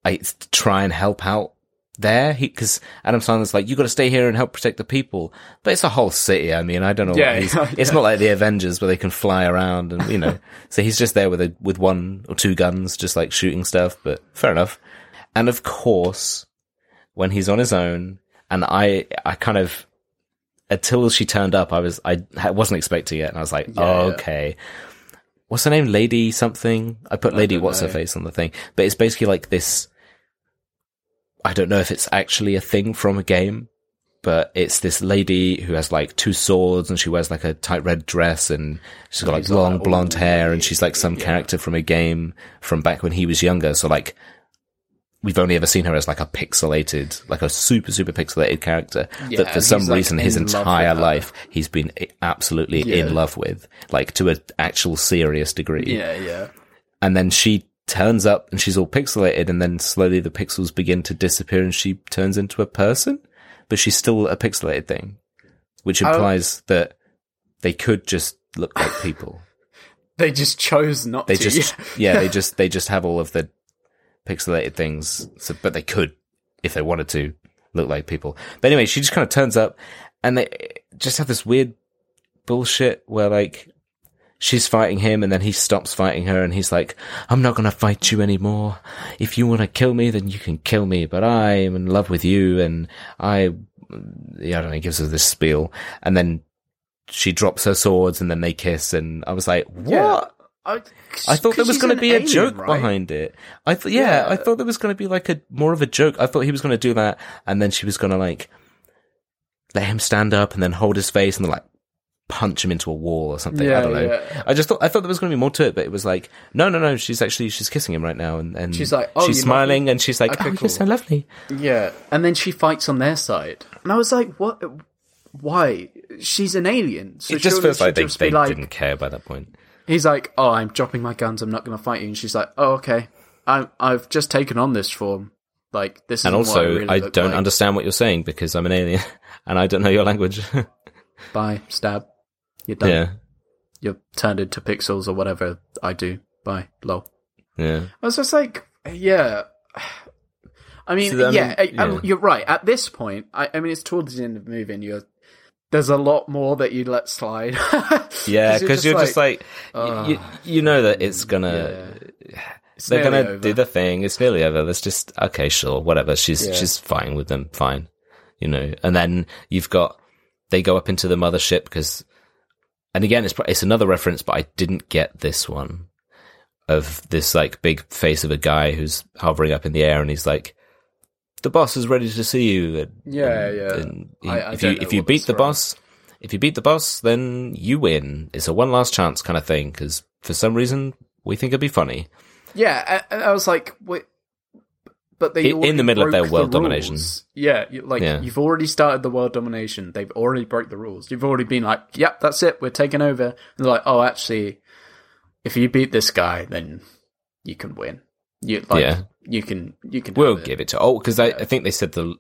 I, try and help out there. He because Adam Sandler's like, you got to stay here and help protect the people, but it's a whole city. I mean, I don't know. Yeah, yeah. it's not like the Avengers where they can fly around and you know. so he's just there with a with one or two guns, just like shooting stuff. But fair enough. And of course, when he's on his own, and I I kind of until she turned up, I was I wasn't expecting it, and I was like, Yeah. okay. what's her name? Lady something. I put Lady don't what's her face on the thing, but it's basically like this. I don't know if it's actually a thing from a game, but it's this lady who has like two swords and she wears like a tight red dress and she's got like long blonde hair and she's like some character from a game from back when he was younger. So like, we've only ever seen her as like a pixelated, like a super, super pixelated character Yeah, that for some like, reason his in love with entire life he's been absolutely Yeah. in love with, like to an actual serious degree. Yeah, yeah. And then she turns up and she's all pixelated and then slowly the pixels begin to disappear and she turns into a person, but she's still a pixelated thing, which Oh. implies that they could just look like people. They just chose not They to. just, yeah, they just, they just have all of the pixelated things, so, but they could, if they wanted to, look like people. But anyway, she just kind of turns up and they just have this weird bullshit where like, she's fighting him and then he stops fighting her and he's like, I'm not going to fight you anymore. If you want to kill me, then you can kill me, but I am in love with you and I, yeah, I don't know, he gives her this spiel and then she drops her swords and then they kiss and I was like, what? Yeah. I, I thought there was going to be a alien, joke right? behind it. I thought, yeah, Yeah. I thought there was going to be like a more of a joke. I thought he was going to do that, and then she was going to like let him stand up and then hold his face and like punch him into a wall or something. I don't know. yeah. I just thought I thought there was going to be more to it, but it was like no, no, no. She's actually she's kissing him right now, and, and She's like, "Oh, she's smiling, and she's like, Okay, oh, you're so lovely. Yeah, and then she fights on their side, and I was like, "What? Why? She's an alien." So it just feels like they, just they like, didn't care by that point. He's like, "Oh, I'm dropping my guns. I'm not going to fight you." And she's like, "Oh, okay. I, I've just taken on this form. Like this is And also, I, really I don't like. understand what you're saying because I'm an alien and I don't know your language. Bye, stab. You're done. yeah, You're turned into pixels or whatever I do. Bye, lol. yeah. I was just like, yeah. I mean, So, yeah, I- I- yeah. you're right. At this point, I, I mean, it's towards the end of the movie, and you're there's a lot more that you let slide. Yeah, because you're, just like, you, you know that it's gonna, It's they're gonna over. do the thing. It's nearly over. Let's just okay, sure, whatever. She's Yeah. she's fine with them, fine, you know. And then you've got they go up into the mothership because, and again, it's it's another reference, but I didn't get this one of this like big face of a guy who's hovering up in the air, and he's like. The boss is ready to see you. And, Yeah, and- yeah. and he- I- I if you if you beat the from. boss, if you beat the boss, then you win. It's a one last chance kind of thing. Because for some reason, we think it'd be funny. Yeah, and I was like, wait, but they In- the middle of their world the domination. Yeah, like Yeah. you've already started the world domination. They've already broke the rules. You've already been like, "Yep, that's it. We're taking over." And they're like, "Oh, actually, if you beat this guy, then you can win. You like, Yeah. you can, you can. We'll it." give it to. Oh, because I, I think they said the,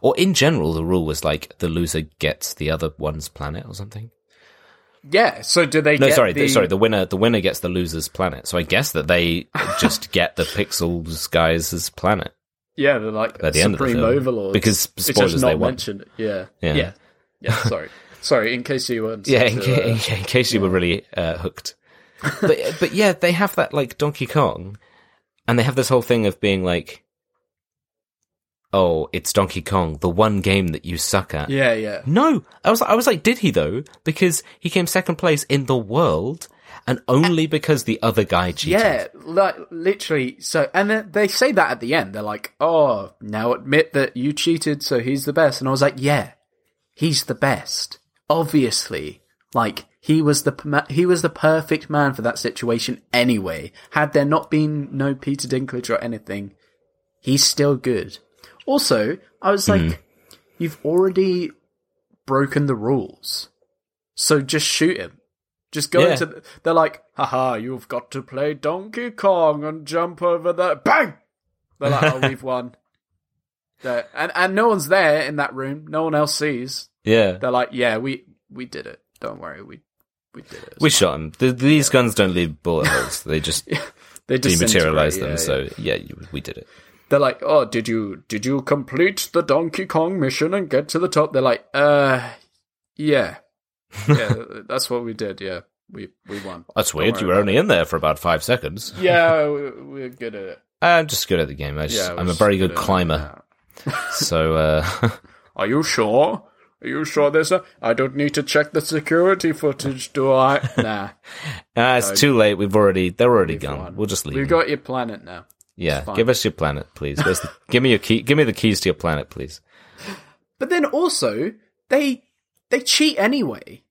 or in general, the rule was like the loser gets the other one's planet or something. Yeah. So do they? No, get sorry, the, sorry. The winner, the winner gets the loser's planet. So I guess that they just get the Pixels guys' planet. Yeah, they're like At the of the supreme overlords. Because it's spoilers, they not won. mentioned. Yeah. Yeah. Yeah. Yeah. sorry. Sorry. In case you weren't. Yeah, in, to, ca- uh, in, case you were really uh, hooked. But but yeah, they have that like Donkey Kong, and they have this whole thing of being like, "Oh, it's Donkey Kong, the one game that you suck at." yeah. Yeah. No, I was I was like, did he though? Because he came second place in the world, and only because the other guy cheated. Yeah, like literally. So, and they say that at the end. They're like, "Oh, now admit that you cheated, so he's the best." And I was like, "Yeah, he's the best. Obviously, like he was the he was the perfect man for that situation. Anyway, had there not been no Peter Dinklage or anything, he's still good. Also, I was like, Mm-hmm. you've already broken the rules, so just shoot him." Just go Yeah. into. The, they're like, haha, you've got to play Donkey Kong and jump over the bang. They're like, oh, we've won. They're- and and no one's there in that room. No one else sees. yeah. They're like, yeah, we we did it. Don't worry, we we did it. We fine." shot him. The, these guns don't leave bullet holes; they just They dematerialize them. yeah, so yeah. yeah, you, we did it. They're like, oh, did you did you complete the Donkey Kong mission and get to the top? They're like, uh, yeah, yeah, that's what we did. Yeah, we we won. That's weird. You were only in there for about five seconds. Yeah, we- we're good at it. I'm just good at the game. I just, yeah, I'm a very good it. climber. So uh, Are you sure? Are you sure there's a? I don't need to check the security footage, do I? Nah, Ah, it's too late. We've already they're already gone. fine. We'll just leave. we've them. got your planet now. Yeah, give us your planet, please. The, give me your key. Give me the keys to your planet, please. But then also they they cheat anyway.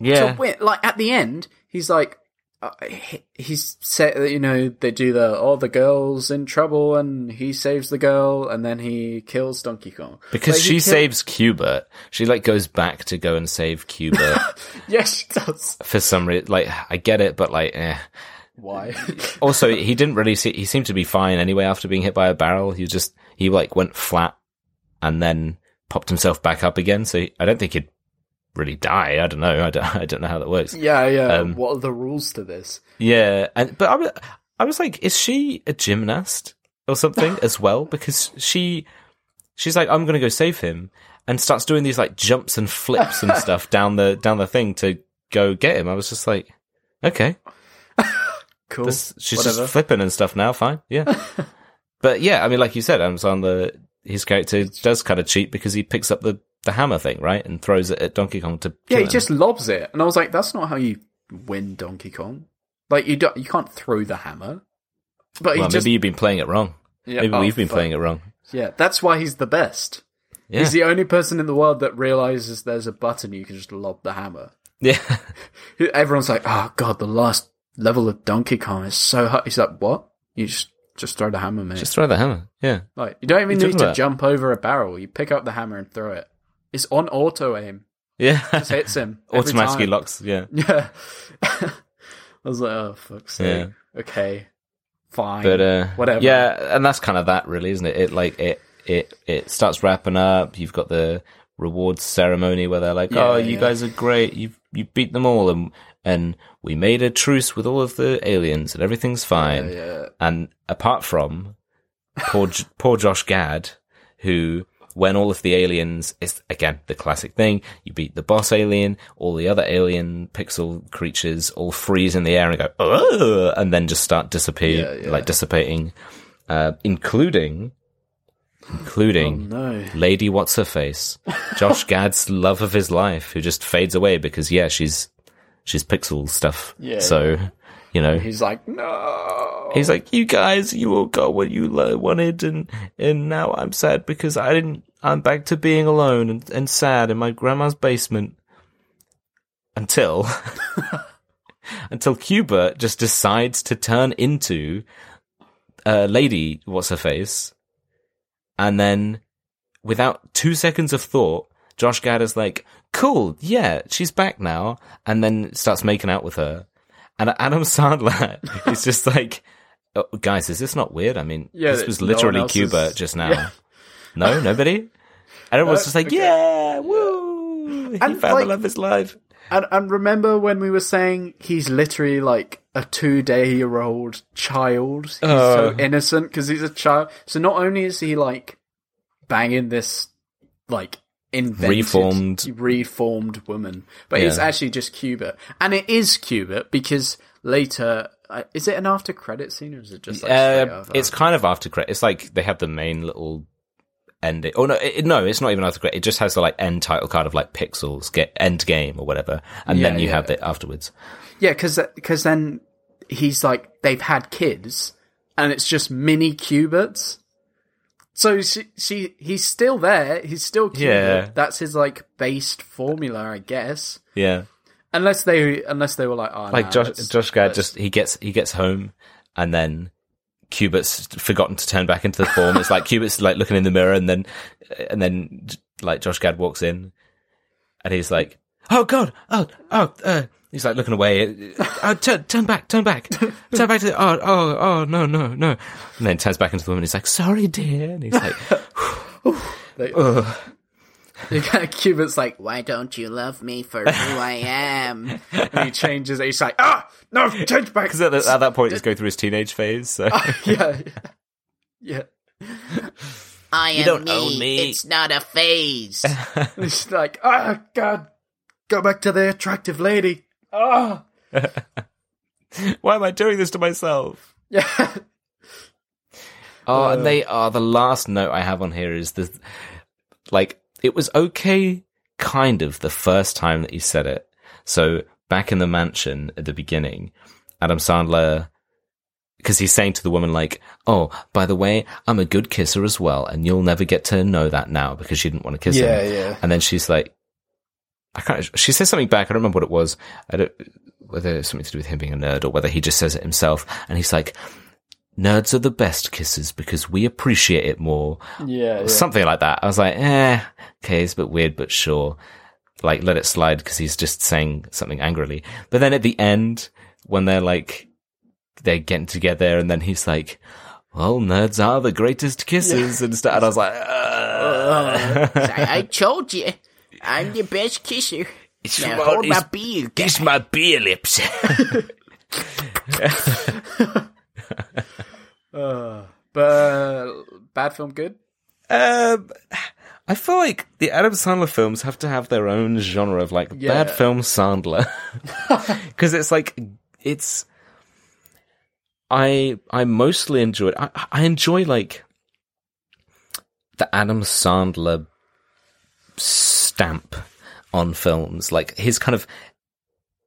Yeah. Like at the end, he's like, uh, he- he's said, you know, they do the oh the girl's in trouble, and he saves the girl, and then he kills Donkey Kong because Like, she kill- saves Cuba. She like goes back to go and save Cuba. Yes, she does. for some reason. Like I get it, but like, eh. Why? Also, he didn't really see. He seemed to be fine anyway after being hit by a barrel. He just he like went flat and then popped himself back up again. So I don't think he'd really die. I don't know. I don't. I don't know how that works. yeah, yeah. Um, what are the rules to this? Yeah, and but I was, I was like, is she a gymnast or something as well? Because she, she's like, I'm gonna go save him, and starts doing these like jumps and flips and stuff down the down the thing to go get him. I was just like, okay, Cool. this, she's Whatever. just flipping and stuff now. Fine, yeah. but yeah, I mean, like you said, Amazon the his character does kind of cheat because he picks up the the hammer thing right and throws it at Donkey Kong to yeah, he him. just lobs it, and I was like, that's not how you win Donkey Kong. Like you don't, you can't throw the hammer. But well, he just maybe you've been playing it wrong. yeah, maybe oh, we've been fuck. playing it wrong. Yeah, that's why he's the best. Yeah, He's the only person in the world that realizes there's a button you can just lob the hammer. yeah. Everyone's like, "Oh god, the last level of Donkey Kong is so hard." He's like, "What? You just just throw the hammer, man. Just throw the hammer. Yeah. like you don't even you need to about? jump over a barrel. You pick up the hammer and throw it. It's on auto aim. Yeah. Just hits him Automatically time. locks. Yeah. Yeah. I was like, "Oh fuck's sake." Okay, fine, But uh whatever. Yeah, and that's kind of that really, isn't it? It like it it it starts wrapping up. You've got the rewards ceremony where they're like, Yeah, "Oh, you yeah. guys are great. You you beat them all and and we made a truce with all of the aliens and everything's fine." yeah. And apart from poor poor Josh Gad who when all of the aliens it's again the classic thing you beat the boss alien all the other alien pixel creatures all freeze in the air and go Ugh, and then just start disappear Yeah, yeah. like dissipating uh including including Oh, No. lady what's her face josh gad's love of his life who just fades away because yeah she's she's pixel stuff Yeah, so you know He's like, "No." He's like, you guys, you all got what you wanted, and and now I'm sad because I didn't. I'm back to being alone and, and sad in my grandma's basement. Until, until Qbert just decides to turn into a lady. What's her face? And then, without two seconds of thought, Josh Gad is like, "Cool, yeah, she's back now," and then starts making out with her. And Adam Sandler is just like, oh, guys, is this not weird? I mean, Yeah, this was literally else Qbert is- just now. Yeah. No, nobody? And everyone's No, just like, okay. yeah, woo! He And, found like- the love of his life. And, and remember when we were saying he's literally like a two day year old child? He's so Uh. innocent because he's a child. So not only is he like banging this like invented, Reformed. reformed woman, but Yeah. actually just Qbert. And it is Qbert because later, uh, is it an after credit scene or is it just like Uh, it's kind of after credit. It's like they have the main little ending. Oh no, it, no, it's not even after credit. It just has the like end title card of like pixels, get end game or whatever, and Yeah, then you yeah. have it afterwards. Yeah, because then he's like they've had kids, and it's just mini Qberts. So she, she he's still there. He's still. Yeah. That's his like based formula, I guess. Yeah. Unless they unless they were like, oh, like nah, Josh let's- Josh Gad just he gets he gets home and then Qbert's forgotten to turn back into the form. It's like Qbert's like looking in the mirror and then and then like Josh Gad walks in and he's like, "Oh God, oh oh." Uh, he's like looking away. Oh, turn turn back, turn back, turn back to the. Oh oh oh no no no. And then turns back into the woman. He's like, "Sorry, dear." And he's like, They- Ugh. Qbert's like, why don't you love me for who I am? and he changes it. He's like, ah, no, change back. Because at, at that point, he's going through his teenage phase. So yeah, yeah. I am don't me. own me. It's not a phase. He's like, ah, God, go back to the attractive lady. Ah, why am I doing this to myself? yeah. Oh, Uh, and they are the last note I have on here is the like it was okay kind of the first time that he said it. So back in the mansion at the beginning, Adam Sandler, because he's saying to the woman like, "Oh, by the way, I'm a good kisser as well, and you'll never get to know that now because she didn't want to kiss Yeah, him." yeah. And then she's like, "I can't." She says something back. I don't remember what it was. I don't whether it's something to do with him being a nerd or whether he just says it himself. And he's like, "Nerds are the best kisses because we appreciate it more." Yeah, yeah. something like that. I was like, eh, okay, it's a bit weird, but sure. Like, let it slide because he's just saying something angrily. But then at the end, when they're like, they're getting together, and then he's like, well, nerds are the greatest kissers and stuff. And I was like, uh, I told you, I'm the best kisser. it's, Now my- hold my it's- beer. it's my beer lips. Uh, but uh, bad film, good. Um, I feel like the Adam Sandler films have to have their own genre of like Yeah. bad film Sandler, because it's like it's. I I mostly enjoy. I I enjoy like the Adam Sandler stamp on films, like his kind of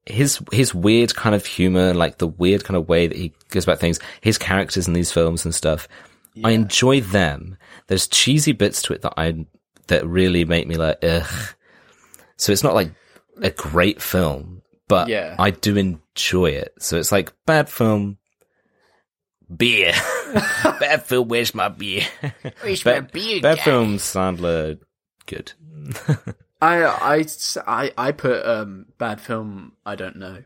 his his weird kind of humor, like the weird kind of way that he goes about things, his characters in these films and stuff. I enjoy them. There's cheesy bits to it that I that really make me like ugh. So it's not like a great film, but Yeah. I do enjoy it. So it's like bad film, beer. bad film. Where's my beer? Where's my bad, beer, bad guy? film. Sandler, good. I, I, I, I put um, bad film. I don't know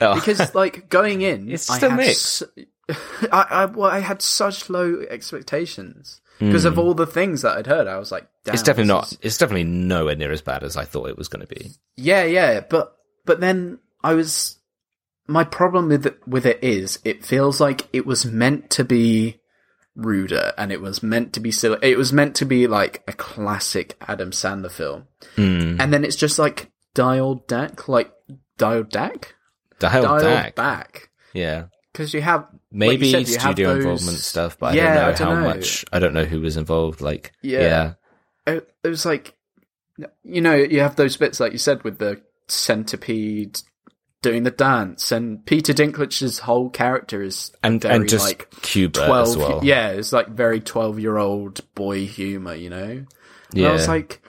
Oh. because like going in, It's I still had mixed. s- I, I, well, I had such low expectations because of all the things that I'd heard. I was like, Hmm. it's definitely not. is- It's definitely nowhere near as bad as I thought it was going to be. Yeah, yeah, but but then I was my problem with it, with it is it feels like it was meant to be ruder and it was meant to be silly. It was meant to be like a classic Adam Sandler film, Mm. and then it's just like dialed back, like dialed back, Dialed dialed back. back. Yeah. Because you have like you Maybe said, you have studio those- involvement stuff, but I Yeah, don't know I don't how know. much. I don't know who was involved. Like, Yeah. yeah, it, it was like you know you have those bits like you said with the centipede doing the dance and peter dinklage's whole character is and very and just like Qbert 12 as well. yeah it's like very 12 year old boy humor you know and yeah. i was like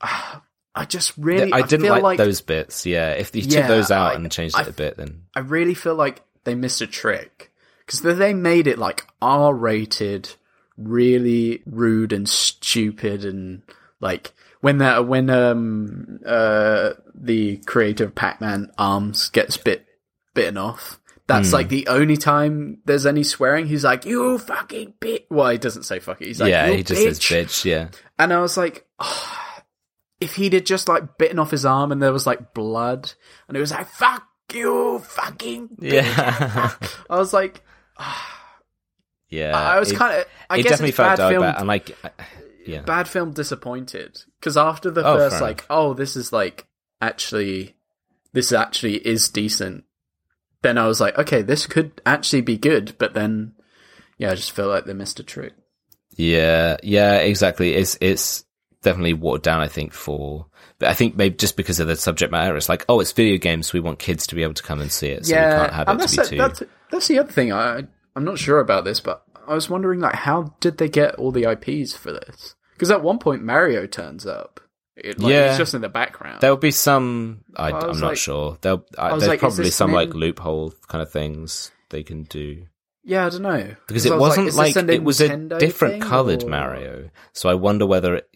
ah, i just really I didn't feel like, like, those bits. Yeah, if you Yeah, took those out I- and changed I- it a bit, then i really feel like they missed a trick because they made it like r rated really rude and stupid and like when that when um uh the creator of Pac-Man arms gets bit bitten off. That's Hmm. like the only time there's any swearing. He's like, "You fucking bitch." Well, he doesn't say fuck it. He's like, yeah, "You he just bitch." says bitch. Yeah, And I was like, "Ah, if he'd have just like bitten off his arm and there was like blood, and it was like, "Fuck you, fucking." bitch." yeah, I was like, yeah. I was kind of. I it guess definitely it's felt bad but and like, I- yeah, bad film disappointed because after the Oh, first like oh this is like actually this actually is decent then i was like okay this could actually be good but then yeah i just feel like they missed a trick yeah, yeah. Exactly. It's it's definitely watered down. I think for, but I think maybe just because of the subject matter, it's like, oh, it's video games. We want kids to be able to come and see it, so we can't have it that's, to be the- too. that's that's the other thing i i'm not sure about this but i was wondering like how did they get all the ips for this because at one point mario turns up it, like, Yeah. he's just in the background There'll be some. I, I am was not like- sure. There'll, I, was there's like, probably this some like loophole kind of things they can do yeah i don't know because it was wasn't is like, it was a different coloured or- Mario. So I wonder whether it,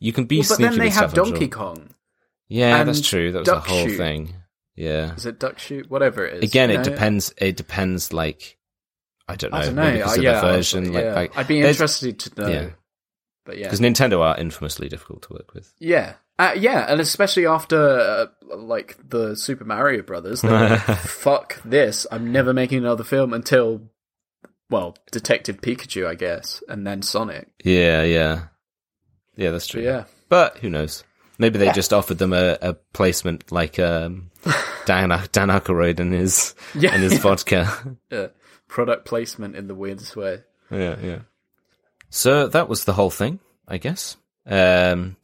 you can be Well, but then they with have stuff. Donkey sure. Kong. Yeah, that's true. That was a Duck whole Shoot. thing. Yeah. Is it Duck Shoot? Whatever it is. Again, it know? depends. It depends. Like, I don't know. I don't know. Maybe because uh, of yeah, the I was version. like, Like, yeah. like I'd be interested to know. yeah. But yeah, because Nintendo are infamously difficult to work with. yeah, uh, yeah, and especially after uh, like the Super Mario Brothers, like, fuck this. I'm never making another film until well, Detective Pikachu, I guess, and then Sonic. Yeah, yeah, yeah. That's But true. yeah, But who knows? Maybe they Yeah. just offered them a, a placement like um, Dan Dan Aykroyd and his Yeah. and his vodka. uh, product placement in the weirdest way. yeah, yeah. So that was the whole thing, I guess. Um,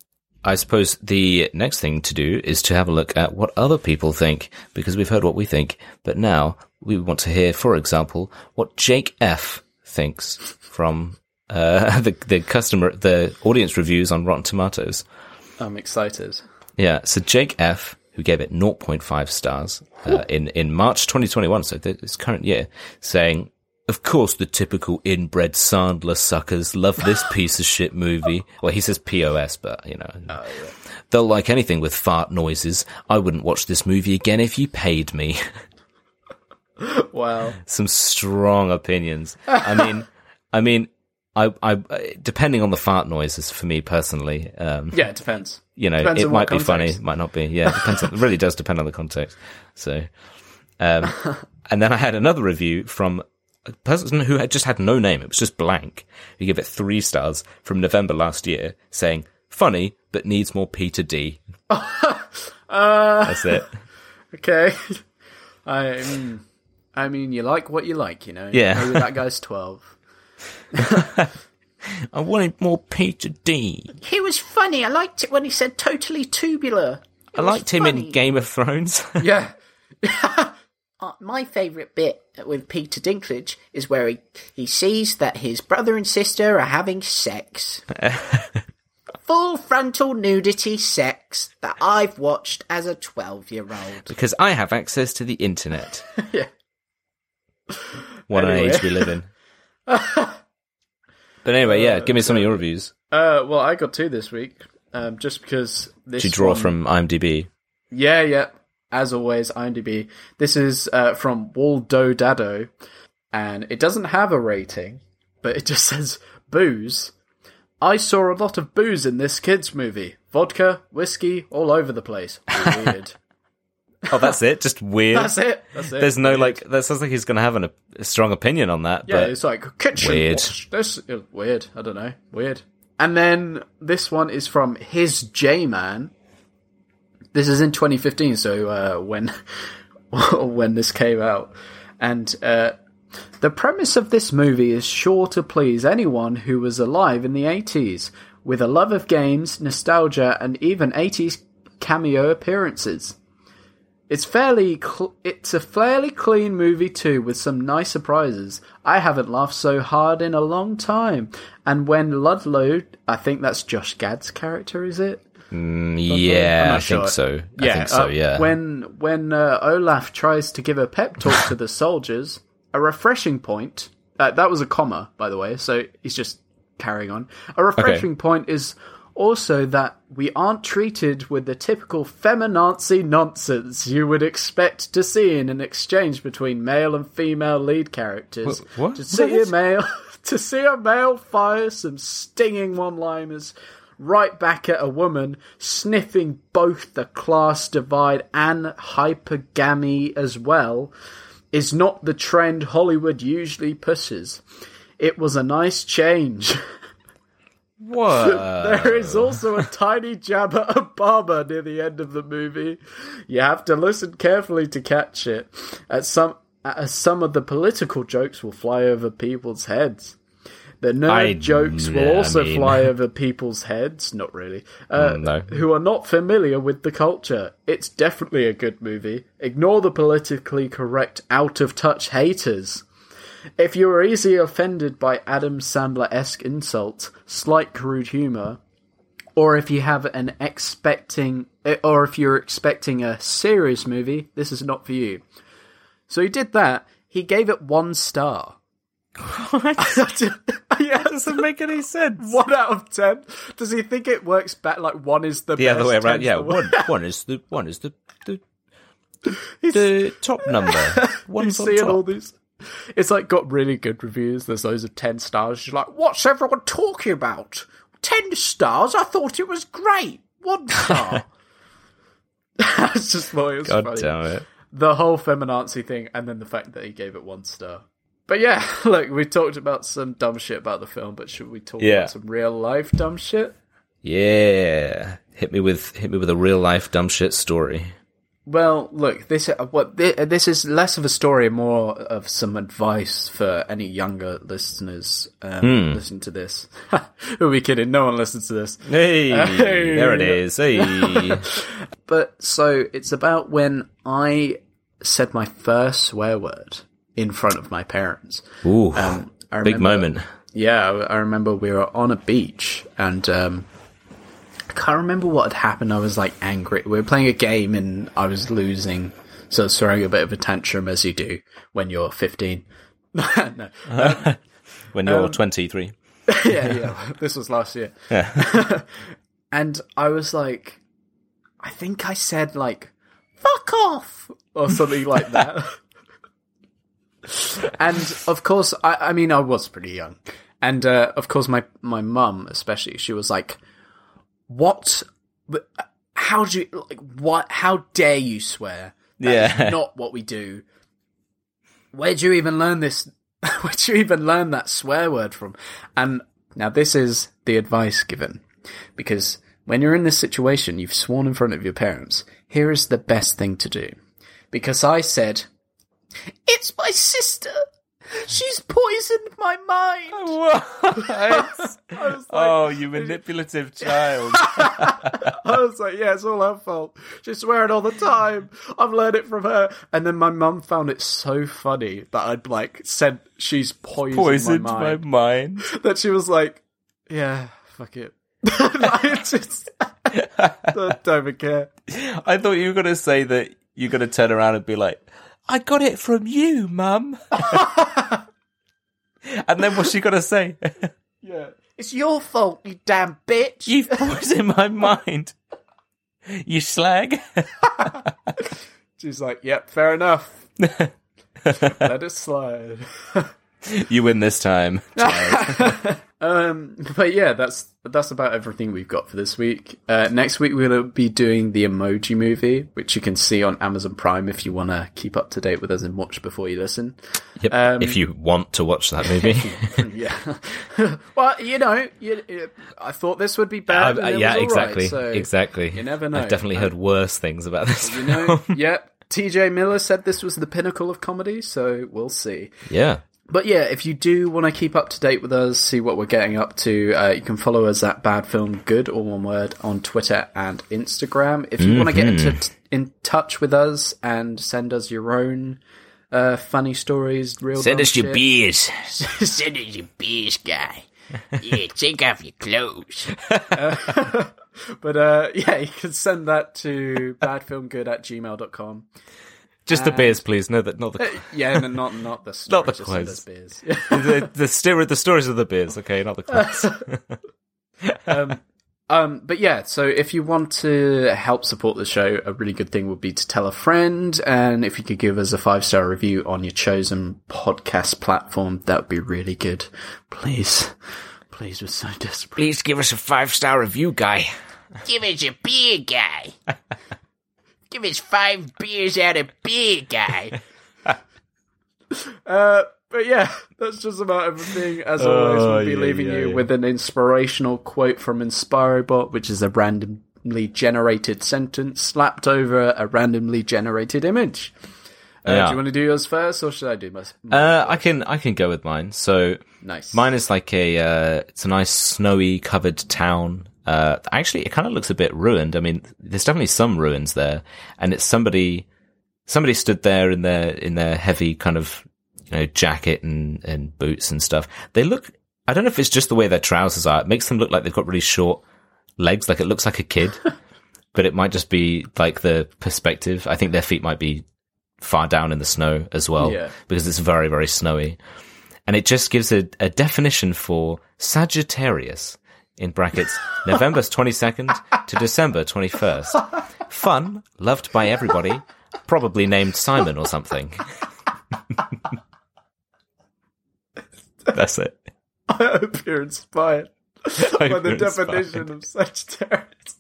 I suppose the next thing to do is to have a look at what other people think, because we've heard what we think, but now we want to hear, for example, what Jake F thinks from uh, the the customer the audience reviews on Rotten Tomatoes. I'm excited. Yeah, so Jake F, who gave it 0.5 stars uh, in in March 2021, so th- this current year, saying, "Of course, the typical inbred Sandler suckers love this piece of shit movie." Well, he says POS, but you know, they'll like anything with fart noises. I wouldn't watch this movie again if you paid me. Wow. Some strong opinions. I mean, I mean. I, I, depending on the fart noises for me personally, um, Yeah, it depends. you know, Depends it might be funny, it might not be. Yeah, it depends. on, it really does depend on the context. So, um, and then I had another review from a person who had just had no name. It was just blank. Who gave it three stars from November last year, saying funny but needs more Peter D. Uh, That's it. Okay. I, I mean, you like what you like, you know. Yeah. Maybe that guy's twelve. I wanted more Peter D. He was funny. I liked it when he said totally tubular. I liked him in. Game of Thrones. Yeah. Uh, my favourite bit with Peter Dinklage is where he, he sees that his brother and sister are having sex. Full frontal nudity sex that I've watched as a 12 year old. because I have access to the internet. Yeah. What an age we live in. but anyway, yeah, give me some of your reviews. Uh, well, I got two this week. Um, just because this Did you draw one- from IMDb? Yeah, yeah. As always, IMDb. This is uh, from Waldo Dado, and it doesn't have a rating, but it just says booze. I saw a lot of booze in this kids' movie. Vodka, whiskey, all over the place. Weird. Oh, that's it. Just weird. That's it. That's it. There's no Weird. like. That sounds like he's going to have an, a strong opinion on that. Yeah, it's like kitchen Weird. This weird. I don't know. Weird. And then this one is from his J Man. This is in 2015, so uh, when when this came out, and uh, the premise of this movie is sure to please anyone who was alive in the 80s, with a love of games, nostalgia, and even 80s cameo appearances. It's fairly cl- it's a fairly clean movie too with some nice surprises. I haven't laughed so hard in a long time. And when Ludlow, I think that's Josh Gad's character, is it? Yeah, I'm not I think so. I think so. uh, Yeah. When when uh, Olaf tries to give a pep talk to the soldiers, a refreshing point. Uh, that was a comma, by the way. So he's just carrying on. A refreshing point is also that we aren't treated with the typical feminazi nonsense you would expect to see in an exchange between male and female lead characters. Wh- what? To see What? a male to see a male fire some stinging one-liners right back at a woman, sniffing both the class divide and hypergamy as well, is not the trend Hollywood usually pushes. It was a nice change. what? there is also a tiny jab at Obama near the end of the movie. You have to listen carefully to catch it, as some as some of the political jokes will fly over people's heads. The nerd I- jokes will yeah, I also mean- fly over people's heads. Not really. Uh, Mm, no. Who are not familiar with the culture. It's definitely a good movie. Ignore the politically correct, out of touch haters. If you are easily offended by Adam Sandler esque insults, slight crude humor, or if you have an expecting, eh, or if you're expecting a serious movie, this is not for you. So he did that. He gave it one star. What? yeah, doesn't make any sense. one out of ten. Does he think it works better? Like one is the The best, other way around. Yeah, one one is the one is the the, the top number. One's He's on seeing top. all these. It's like got really good reviews. There's those of ten stars. She's like, "What's everyone talking about? Ten stars? I thought it was great. One star." That's just thought it was God funny. damn it. The whole feminazi thing, and then the fact that he gave it one star. But yeah, look, we talked about some dumb shit about the film, but should we talk Yeah. about some real life dumb shit? Yeah, hit me with hit me with a real life dumb shit story. Well, look, this uh, what this is less of a story, more of some advice for any younger listeners um, listening to this. Who are we kidding? No one listens to this. Hey, Hey. there it is. Hey. But so it's about when I said my first swear word in front of my parents. Ooh, Um, I big moment. Yeah, I remember we were on a beach and um, I can't remember what had happened. I was like angry. We were playing a game and I was losing, so I was throwing a bit of a tantrum as you do when you're 15. no, When you're Um, 23. yeah, yeah. This was last year. Yeah. and I was like, I think I said like, fuck off or something like that. and of course, I, I mean, I was pretty young. And, uh, of course, my, my mum, especially, she was like, what, how do you, like, what, how dare you swear? That Yeah. not what we do. Where'd you even learn this? Where'd you even learn that swear word from? And now this is the advice given. Because when you're in this situation, you've sworn in front of your parents, here is the best thing to do. Because I said, it's my sister. She's poisoned my mind. Was oh, like, oh, you manipulative child. I was like, yeah, it's all her fault. She's swearing all the time. I've learned it from her. And then my mum found it so funny that I'd like said she's poisoned, Poisoned my my mind. mind. That she was like, yeah, fuck it. I just don't, don't even care. I thought you were going to say that you're going to turn around and be like, I got it from you, mum. and then what's she going to say? Yeah. It's your fault, you damn bitch. You've poisoned my mind. You slag. She's like, yep, fair enough. Let it slide. you win this time. Um, but yeah, that's that's about everything we've got for this week. Uh, next week we're going to be doing the Emoji Movie, which you can see on Amazon Prime if you want to keep up to date with us and watch before you listen. Yep. Um, if you want to watch that movie. yeah. well, you know, you, you- I thought this would be bad. Uh, yeah, all right, exactly. so, exactly. you never know. I've definitely heard worse things about this. You know, yep. TJ Miller said this was the pinnacle of comedy, so we'll see. yeah. But yeah, if you do want to keep up to date with us, see what we're getting up to, uh, you can follow us at Bad Film Good, all one word, on Twitter and Instagram. If you want to get into t- in touch with us and send us your own uh, funny stories, real Send dumb us your beers. Send us your beers, guy. Yeah, take off your clothes. But uh, yeah, you can send that to badfilmgood at gmail.com. Just the beers, please. No, that not the Yeah, no, not not the stories, Not the just send quiz. us beers. the the, ster- the stories of the beers. Okay, not the class. um, um, but yeah, so if you want to help support the show, a really good thing would be to tell a friend, and if you could give us a five star review on your chosen podcast platform, that would be really good. Please, please, we're so desperate. Please give us a five star review, guy. Give us your beer, guy. Give us five beers out of beer, guy. Uh, but yeah, that's just about everything. As always, Oh, we'll be yeah, leaving yeah, you yeah. with an inspirational quote from Inspirobot, which is a randomly generated sentence slapped over a randomly generated image. Uh, Yeah. Do you want to do yours first, or should I do my? Uh, I can I can go with mine. So nice. mine is like a uh, it's a nice snowy covered town. Uh, actually, it kind of looks a bit ruined. I mean, there's definitely some ruins there, and it's somebody somebody stood there in their in their heavy kind of you know jacket and and boots and stuff. They look. I don't know if it's just the way their trousers are. It makes them look like they've got really short legs. Like it looks like a kid, but it might just be like the perspective. I think their feet might be far down in the snow as well Yeah. because it's very very snowy and it just gives a, a definition for Sagittarius in brackets November 22nd to December 21st. Fun, loved by everybody, probably named Simon or something. That's it. I hope you're inspired by the definition of Sagittarius.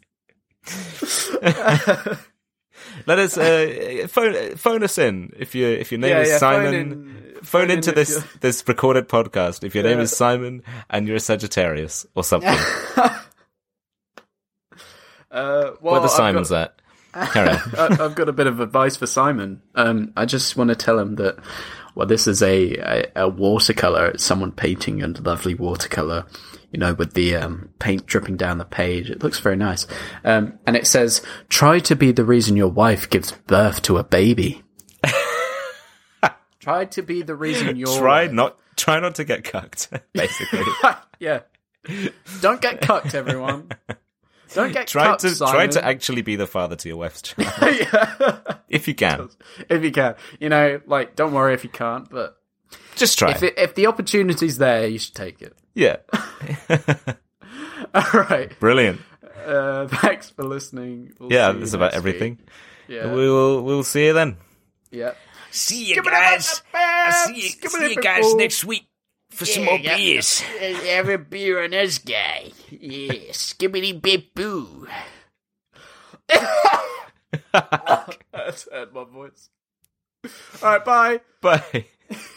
Let us uh, phone phone us in if you if your name Yeah, is yeah, Simon. Phone into this this recorded podcast if your name is Simon and you're a Sagittarius or something. Uh, well, Where the Simons got- at? I- I've got a bit of advice for Simon. Um, I just want to tell him that, well, this is a, a, a watercolor. It's someone painting a lovely watercolor, you know, with the um, paint dripping down the page. It looks very nice. Um, and it says, try to be the reason your wife gives birth to a baby. try to be the reason your Try not try not to get cucked, basically. yeah. Don't get cucked, everyone. Don't get try cucked, to Simon. try to actually be the father to your wife's child. yeah. if you can. if you can. You know, like, don't worry if you can't, but Just try. if, it, if the opportunity's there, you should take it. yeah. All right. Brilliant. Uh, thanks for listening. We'll Yeah, that's about everything. week. Yeah. We will we'll see you then. yeah. See you Give guys. I'll see you, see you guys people. next week for some more yeah. beers. Have a beer on this guy. Yeah, skibbity bip boo. That's hurt my voice. All right, bye. Bye.